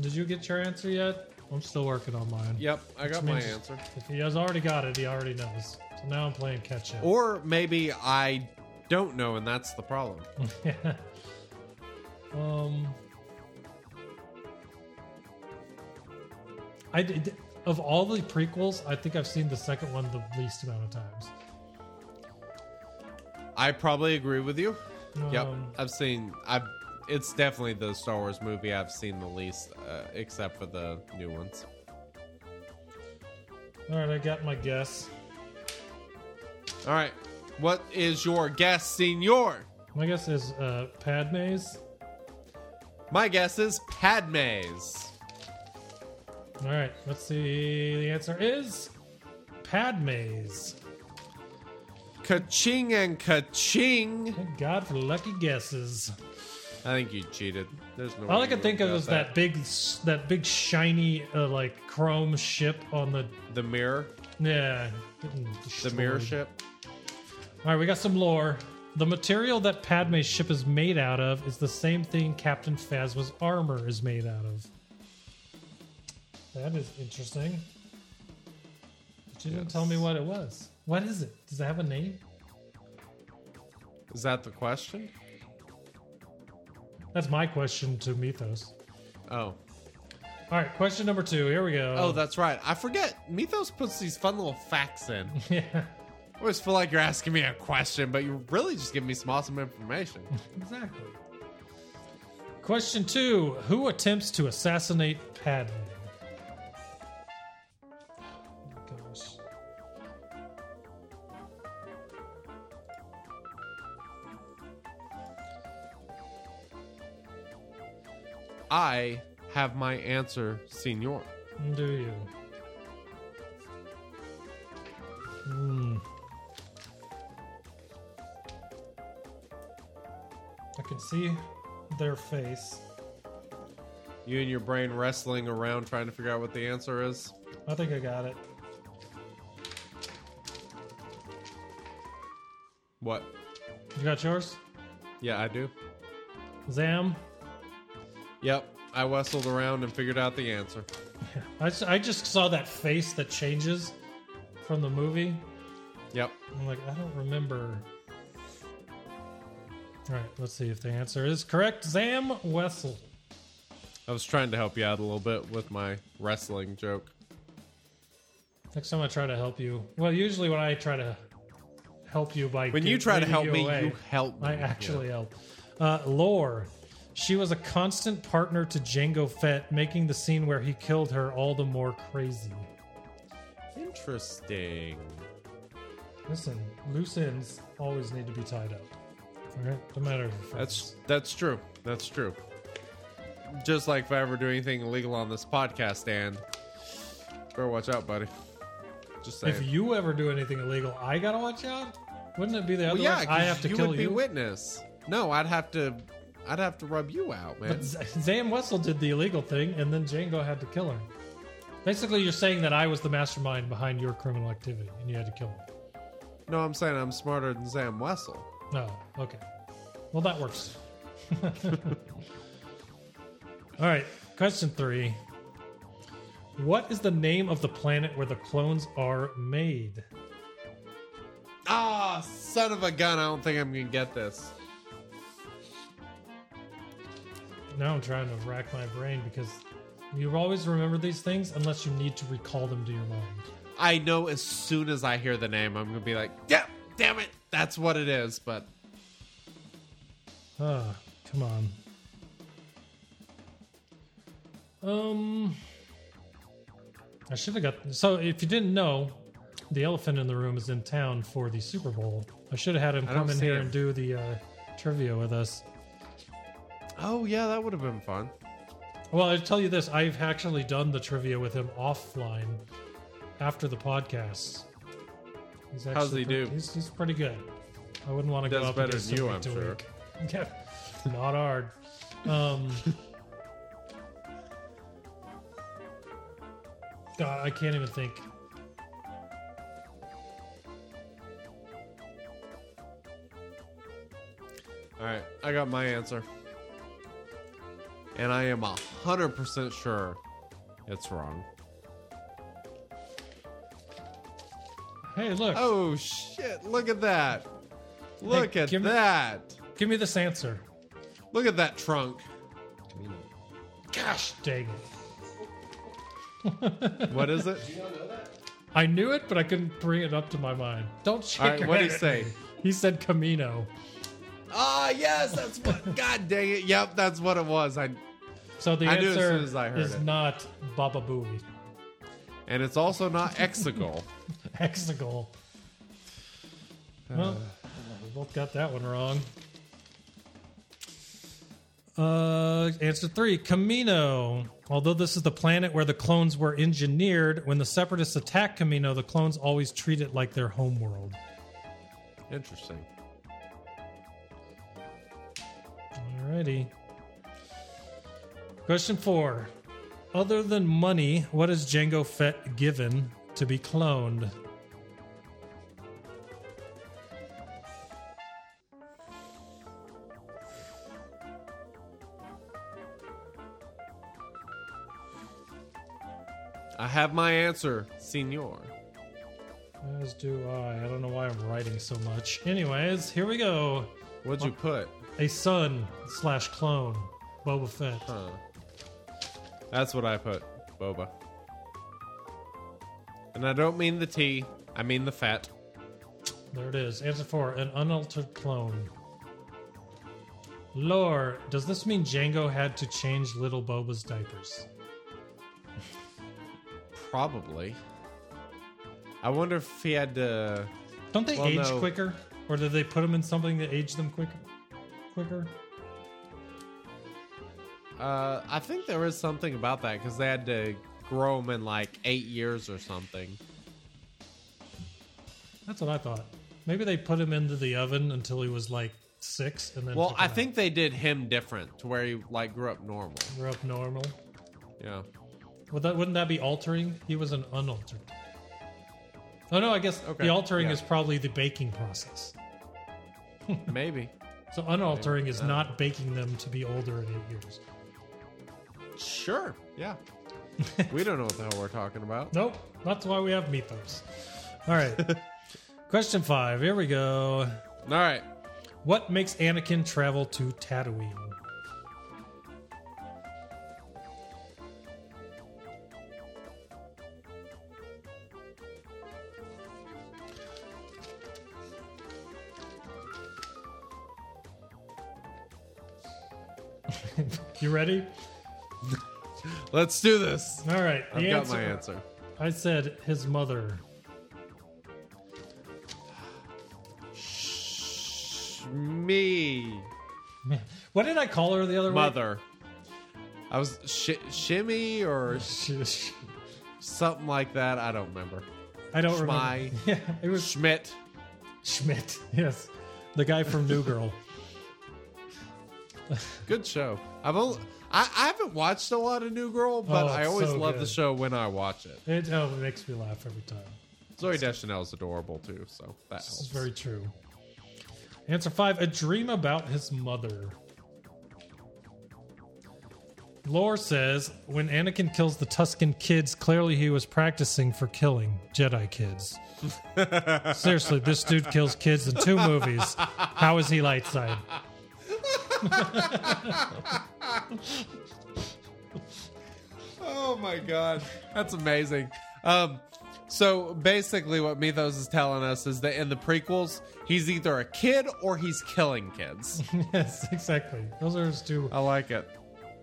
did you get your answer yet? I'm still working on mine. Yep, I got my answer. If he has already got it, he already knows. So now I'm playing catch up. Or maybe I don't know, and that's the problem. um, I did of all the prequels. I think I've seen the second one the least amount of times. I probably agree with you. Yep, Um, I've seen. I've. It's definitely the Star Wars movie I've seen the least, uh, except for the new ones. All right, I got my guess. All right, what is your guess, Senor? My guess is uh, Padme's. My guess is Padme's. All right, let's see. The answer is Padme's. Ka-ching and ka-ching. Thank God for lucky guesses. I think you cheated. There's no. All I could think of is got that big, that big shiny, uh, like chrome ship on the the mirror, yeah, the mirror ship. All right, we got some lore. The material that Padme's ship is made out of is the same thing Captain Phasma's armor is made out of. That is interesting. But you didn't tell me what it was. What is it? Does it have a name? Is that the question? That's my question to Mythos. Oh. All right, question number two. Here we go. Oh, that's right. I forget. Mythos puts these fun little facts in. yeah, I always feel like you're asking me a question, but you're really just giving me some awesome information. exactly. Question two: Who attempts to assassinate Padme? I have my answer, senor. Do you? Hmm. I can see their face. You and your brain wrestling around trying to figure out what the answer is. I think I got it. What? You got yours? Yeah, I do. Zam? Yep. I wrestled around and figured out the answer. I just, I just saw that face that changes from the movie. Yep. I'm like, I don't remember. All right, let's see if the answer is correct. Zam Wesell. I was trying to help you out a little bit with my wrestling joke. Next time I try to help you, well, usually when I try to help you by When gi- you try to help you me, away, you help me. I actually help. Uh, Lore. She was a constant partner to Jango Fett, making the scene where he killed her all the more crazy. Interesting. Listen, loose ends always need to be tied up. All right, no matter. if That's that's true. That's true. Just like if I ever do anything illegal on this podcast, Dan, better watch out, buddy. Just saying. If you ever do anything illegal, I gotta watch out. Wouldn't it be the well, other yeah, way? 'cause I have to you kill would be you. witness. No, I'd have to. I'd have to rub you out, man. But Z- Zam Wesell did the illegal thing, and then Jango had to kill her. Basically, you're saying that I was the mastermind behind your criminal activity, and you had to kill me. No, I'm saying I'm smarter than Zam Wesell. No, okay. Well, that works. All right, question three. What is the name of the planet where the clones are made? Ah, son of a gun! I don't think I'm gonna get this. Now I'm trying to rack my brain because you always remember these things unless you need to recall them to your mind. I know as soon as I hear the name, I'm gonna be like, "Yep, damn it, that's what it is." But Ah, come on. Um, I should have got. So, if you didn't know, the elephant in the room is in town for the Super Bowl. I should have had him I come in here him. and do the uh, trivia with us. Oh yeah, that would have been fun. Well, I tell you this: I've actually done the trivia with him offline after the podcast. He's actually How's he pre- do? He's, he's pretty good. I wouldn't want to go Does up better against than you, I'm to sure. week. Yeah, not hard. Um, God, I can't even think. All right, I got my answer, and I am a hundred percent sure it's wrong. Hey, look, Oh shit! Look at that! Look Hey, at give me- that! give me this answer. Look at that trunk. Gosh dang it! What is it? I knew it, but I couldn't bring it up to my mind. Don't shake All right, your what'd head he say? He said Kamino. Ah, yes, that's what. God dang it! Yep, that's what it was. I So the I knew as answer soon as I heard is it. not Baba Booey. and it's also not Exegol. Hexagon. Well, we both got that one wrong. Uh, answer three Kamino. Although this is the planet where the clones were engineered, when the separatists attack Kamino, the clones always treat it like their homeworld. Interesting. Alrighty. Question four. Other than money, what is Jango Fett given to be cloned? I have my answer, senor. As do I. I don't know why I'm writing so much. Anyways, here we go. What'd you put? A son slash clone, Boba Fett. Huh. That's what I put, boba. And I don't mean the tea, I mean the fat. There it is. Answer four: an unaltered clone. Lore, does this mean Jango had to change little Boba's diapers? Probably. I wonder if he had to. Don't they Well, age no. quicker, or did they put them in something that aged them quicker? Quicker. Uh, I think there is something about that because they had to grow him in like eight years or something. That's what I thought. Maybe they put him into the oven until he was like six, and then Well, I out. think they did him different to where he like grew up normal. grew up normal. Yeah. Would that wouldn't that be altering? He was an unaltered. Oh no, I guess Okay, the altering yeah. is probably the baking process. Maybe. So unaltering is I not baking them to be older in eight years. Sure. Yeah. we don't know what the hell we're talking about. Nope, that's why we have mythos. All right. Question five. Here we go. All right. What makes Anakin travel to Tatooine? you ready? Let's do this. All right. I've got my answer. I said his mother. Me. What did I call her the other way? Mother. I was sh- shimmy or way? Sh- something like that. I don't remember. I don't Schmei. remember. Yeah, it was Schmidt. Schmidt. Yes, the guy from New Girl. Good show. I've only, I, I haven't watched a lot of New Girl, but Oh, I it's always so love the good. show when I watch it. It, oh, it makes me laugh every time. Zooey Deschanel is adorable too, so that This is very true. Answer five: A dream about his mother. Lore says when Anakin kills the Tuscan kids, clearly he was practicing for killing Jedi kids. Seriously, this dude kills kids in two movies. How is he light side? Oh my god, that's amazing. Um, so basically, what Mythos is telling us is that in the prequels, he's either a kid or he's killing kids. yes, exactly. Those are his two. I like it.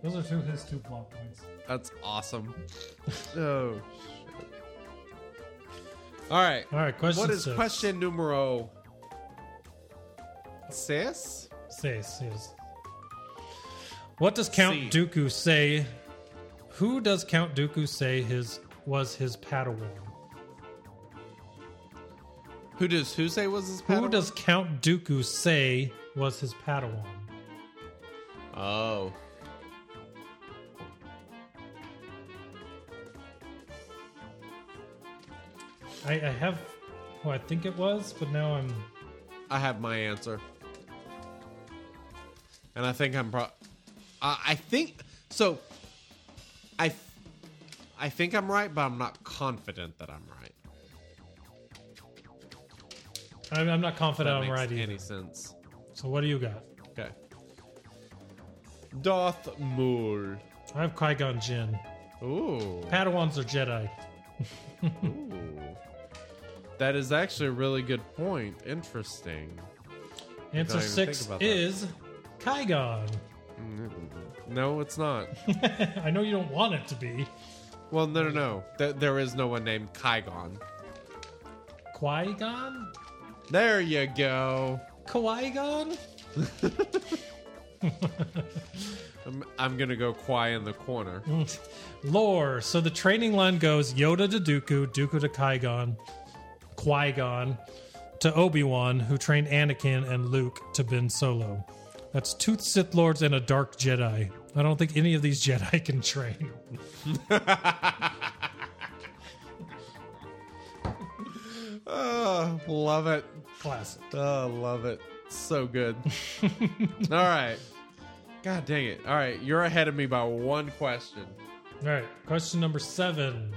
Those are two his two plot points. That's awesome. oh. Shit. All right. All right, question What is six. question numero six? Says, yes. What does Count C. Dooku say? Who does Count Dooku say his was his Padawan? Who does who say was his Who does Count Dooku say was his Padawan? Oh. I, I have who I think it was, but now I'm. I have my answer. And I think I'm pro. Uh, I think so. I, I think I'm right, but I'm not confident that I'm right. I'm, I'm not confident that I'm makes right either. any sense? So what do you got? Okay. Darth Maul. I have Qui Gon Jinn. Ooh. Padawans are Jedi. Ooh. That is actually a really good point. Interesting. Answer even think six about that. is Qui Gon. No, it's not. I know you don't want it to be well, no, no, no. Th- there is no one named Qui-Gon. Qui Gon. There you go. Qui Gon. I'm, I'm gonna go Qui in the corner. Lore. So the training line goes Yoda to Dooku, Dooku to Qui Gon, Qui Gon to Obi Wan, who trained Anakin and Luke to Ben Solo. That's two Sith Lords and a Dark Jedi. I don't think any of these Jedi can train. Oh, love it. Classic. Oh, love it. So good. All right. God dang it. All right, you're ahead of me by one question. All right. Question number seven.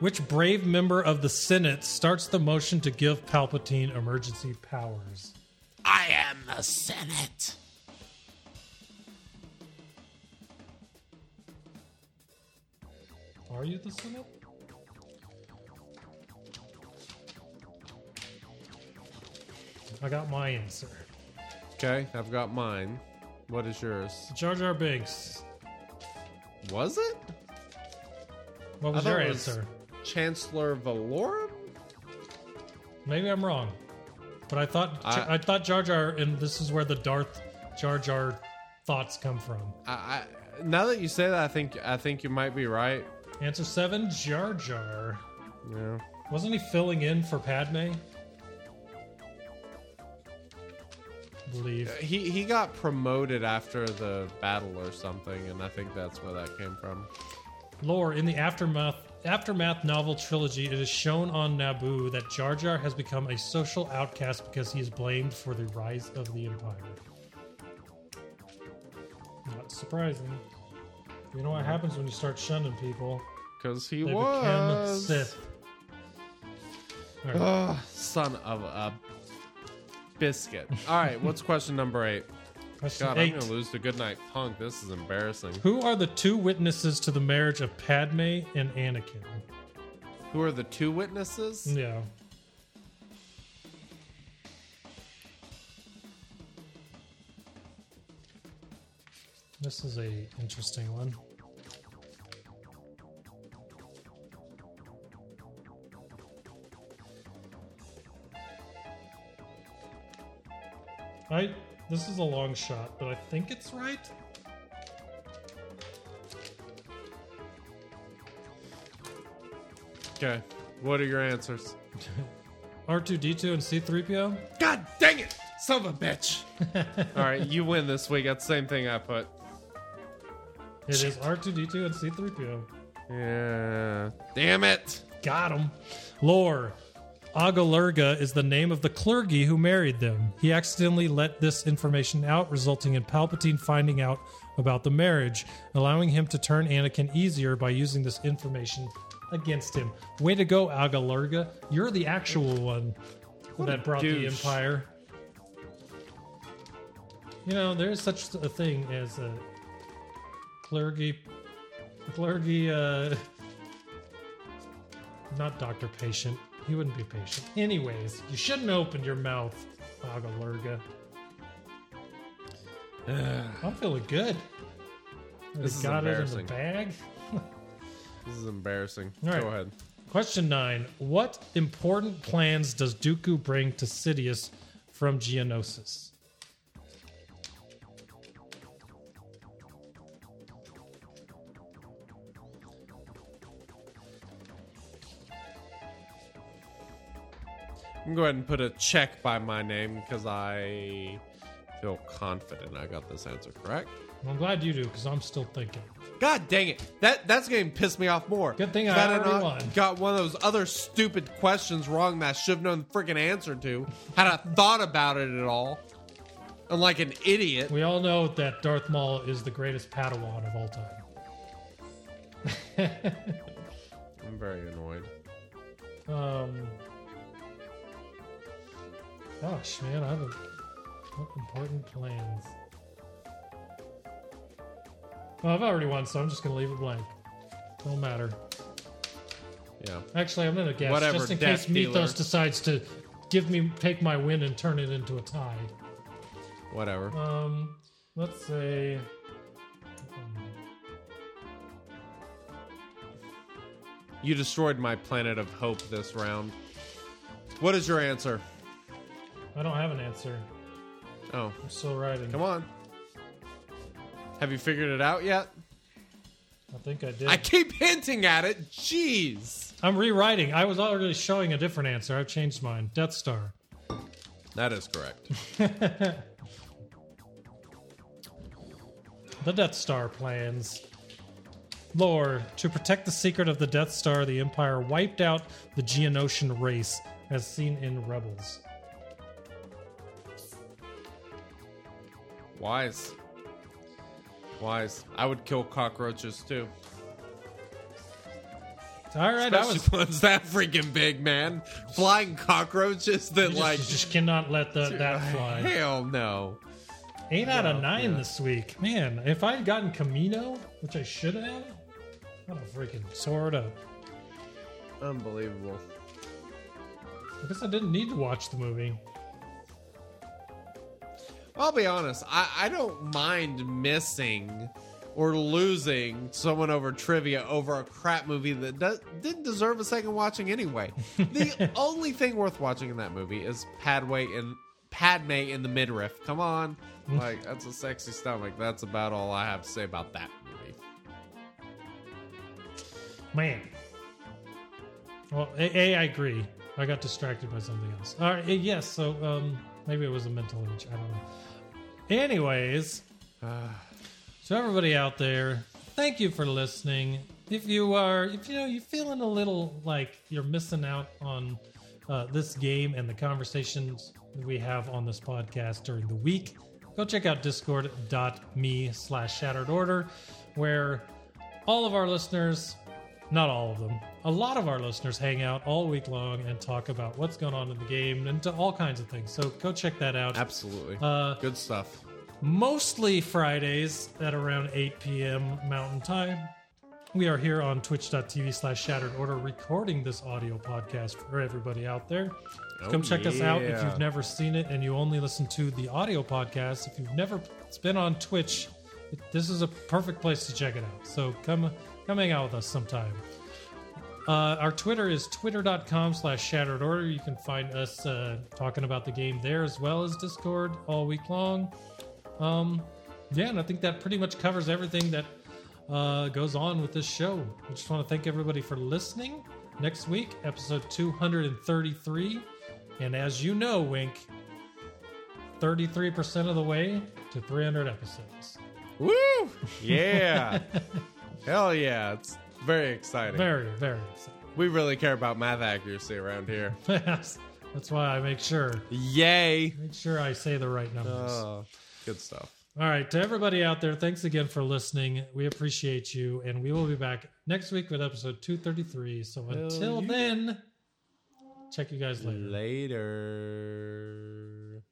Which brave member of the Senate starts the motion to give Palpatine emergency powers? I am the Senate. Are you the Senate? I got my answer. Okay, I've got mine. What is yours? Jar Jar Binks. Was it? What was I your thought it was- answer? Chancellor Valorum? Maybe I'm wrong, but I thought I- I, thought Jar Jar, and this is where the Darth Jar Jar thoughts come from. I, I now that you say that, I think I think you might be right. Answer seven, Jar Jar. Yeah. Wasn't he filling in for Padme? I believe. He he got promoted after the battle or something, and I think that's where that came from. Lore in the aftermath aftermath novel trilogy, it is shown on Naboo that Jar Jar has become a social outcast because he is blamed for the rise of the Empire. Not surprising. You know what happens when you start shunning people? Because he They was become Sith. Right. Ugh, son of a biscuit. All right, what's question number eight? God, eight. I'm gonna lose to Goodnight Punk. This is embarrassing. Who are the two witnesses to the marriage of Padme and Anakin? Who are the two witnesses? Yeah. This is a interesting one. I this is a long shot, but I think it's right. Okay, what are your answers? R2D2 and C3PO? God dang it, son of a bitch! All right, you win this week. That's the same thing I put. It is R2D2 and C3PO. Yeah, damn it. Got him. Lore. Agolerga is the name of the clergy who married them. He accidentally let this information out, resulting in Palpatine finding out about the marriage, allowing him to turn Anakin easier by using this information against him. Way to go, Agolerga. You're the actual one that brought the douche. Empire. You know, there is such a thing as a clergy. Clergy, uh. Not doctor patient. He wouldn't be patient. Anyways, you shouldn't open your mouth, Agolerga. I'm feeling good. This is got it in the embarrassing. bag. This is embarrassing. All right. Go ahead. Question nine: What important plans does Dooku bring to Sidious from Geonosis? I'm going to go ahead and put a check by my name because I feel confident I got this answer correct. Well, I'm glad you do because I'm still thinking. God dang it! That that's going to piss me off more. Good thing I already not won. Got one of those other stupid questions wrong that I should have known the freaking answer to. Had I thought about it at all, I'm like an idiot. We all know that Darth Maul is the greatest Padawan of all time. I'm very annoyed. Um. Gosh, man, I have a, important plans. Well, I've already won, so I'm just gonna leave it blank. Don't matter. Yeah. Actually, I'm gonna guess Whatever, just in case Mythos Dealer. decides to give me take my win and turn it into a tie. Whatever. Um, let's say. You destroyed my planet of hope this round. What is your answer? I don't have an answer. Oh, I'm still writing. come on. Have you figured it out yet? I think I did. I keep hinting at it. Jeez. I'm rewriting. I was already showing a different answer. I've changed mine. Death Star. That is correct. The Death Star plans. Lore, to protect the secret of the Death Star, the Empire wiped out the Geonosian race, as seen in Rebels. Wise. Wise. I would kill cockroaches too. All right, I was. ones that freaking big, man. Flying cockroaches that You just, like you just cannot let the, that fly. hell no. Eight out of nine this week. Man, if I had gotten Kamino, which I should have, what a freaking sword up. Unbelievable. I guess I didn't need to watch the movie. I'll be honest. I, I don't mind missing or losing someone over trivia over a crap movie that does, didn't deserve a second watching anyway. The only thing worth watching in that movie is Padway in Padme in the midriff. Come on, like that's a sexy stomach. That's about all I have to say about that movie. Man. Well, A, A I agree. I got distracted by something else. All right, yes, so um, maybe it was a mental image. I don't know. Anyways, so everybody out there, thank you for listening. If you are, if you know, you're feeling a little like you're missing out on uh, this game and the conversations we have on this podcast during the week, go check out discord.me slash shattered order, where all of our listeners, not all of them, a lot of our listeners hang out all week long and talk about what's going on in the game and to all kinds of things. So go check that out. Absolutely, Uh, good stuff. mostly Fridays at around 8 p.m. Mountain Time. We are here on twitch.tv slash shattered order recording this audio podcast for everybody out there. Come check us out if you've never seen it and you only listen to the audio podcast. If you've never been on Twitch, this is a perfect place to check it out. So come come hang out with us sometime. Uh, our Twitter is twitter.com slash shattered order. You can find us uh, talking about the game there as well as Discord all week long. Um, yeah, and I think that pretty much covers everything that uh, goes on with this show. I just want to thank everybody for listening. Next week, episode 233. And as you know, Wink, 33% of the way to 300 episodes. Woo! Yeah, hell yeah! It's very exciting. Very, very exciting. We really care about math accuracy around here. yes. That's why I make sure Yay! make sure I say the right numbers. Oh, good stuff. All right, to everybody out there, thanks again for listening. We appreciate you, and we will be back next week with episode 233. So until yeah. then, check you guys later. Later.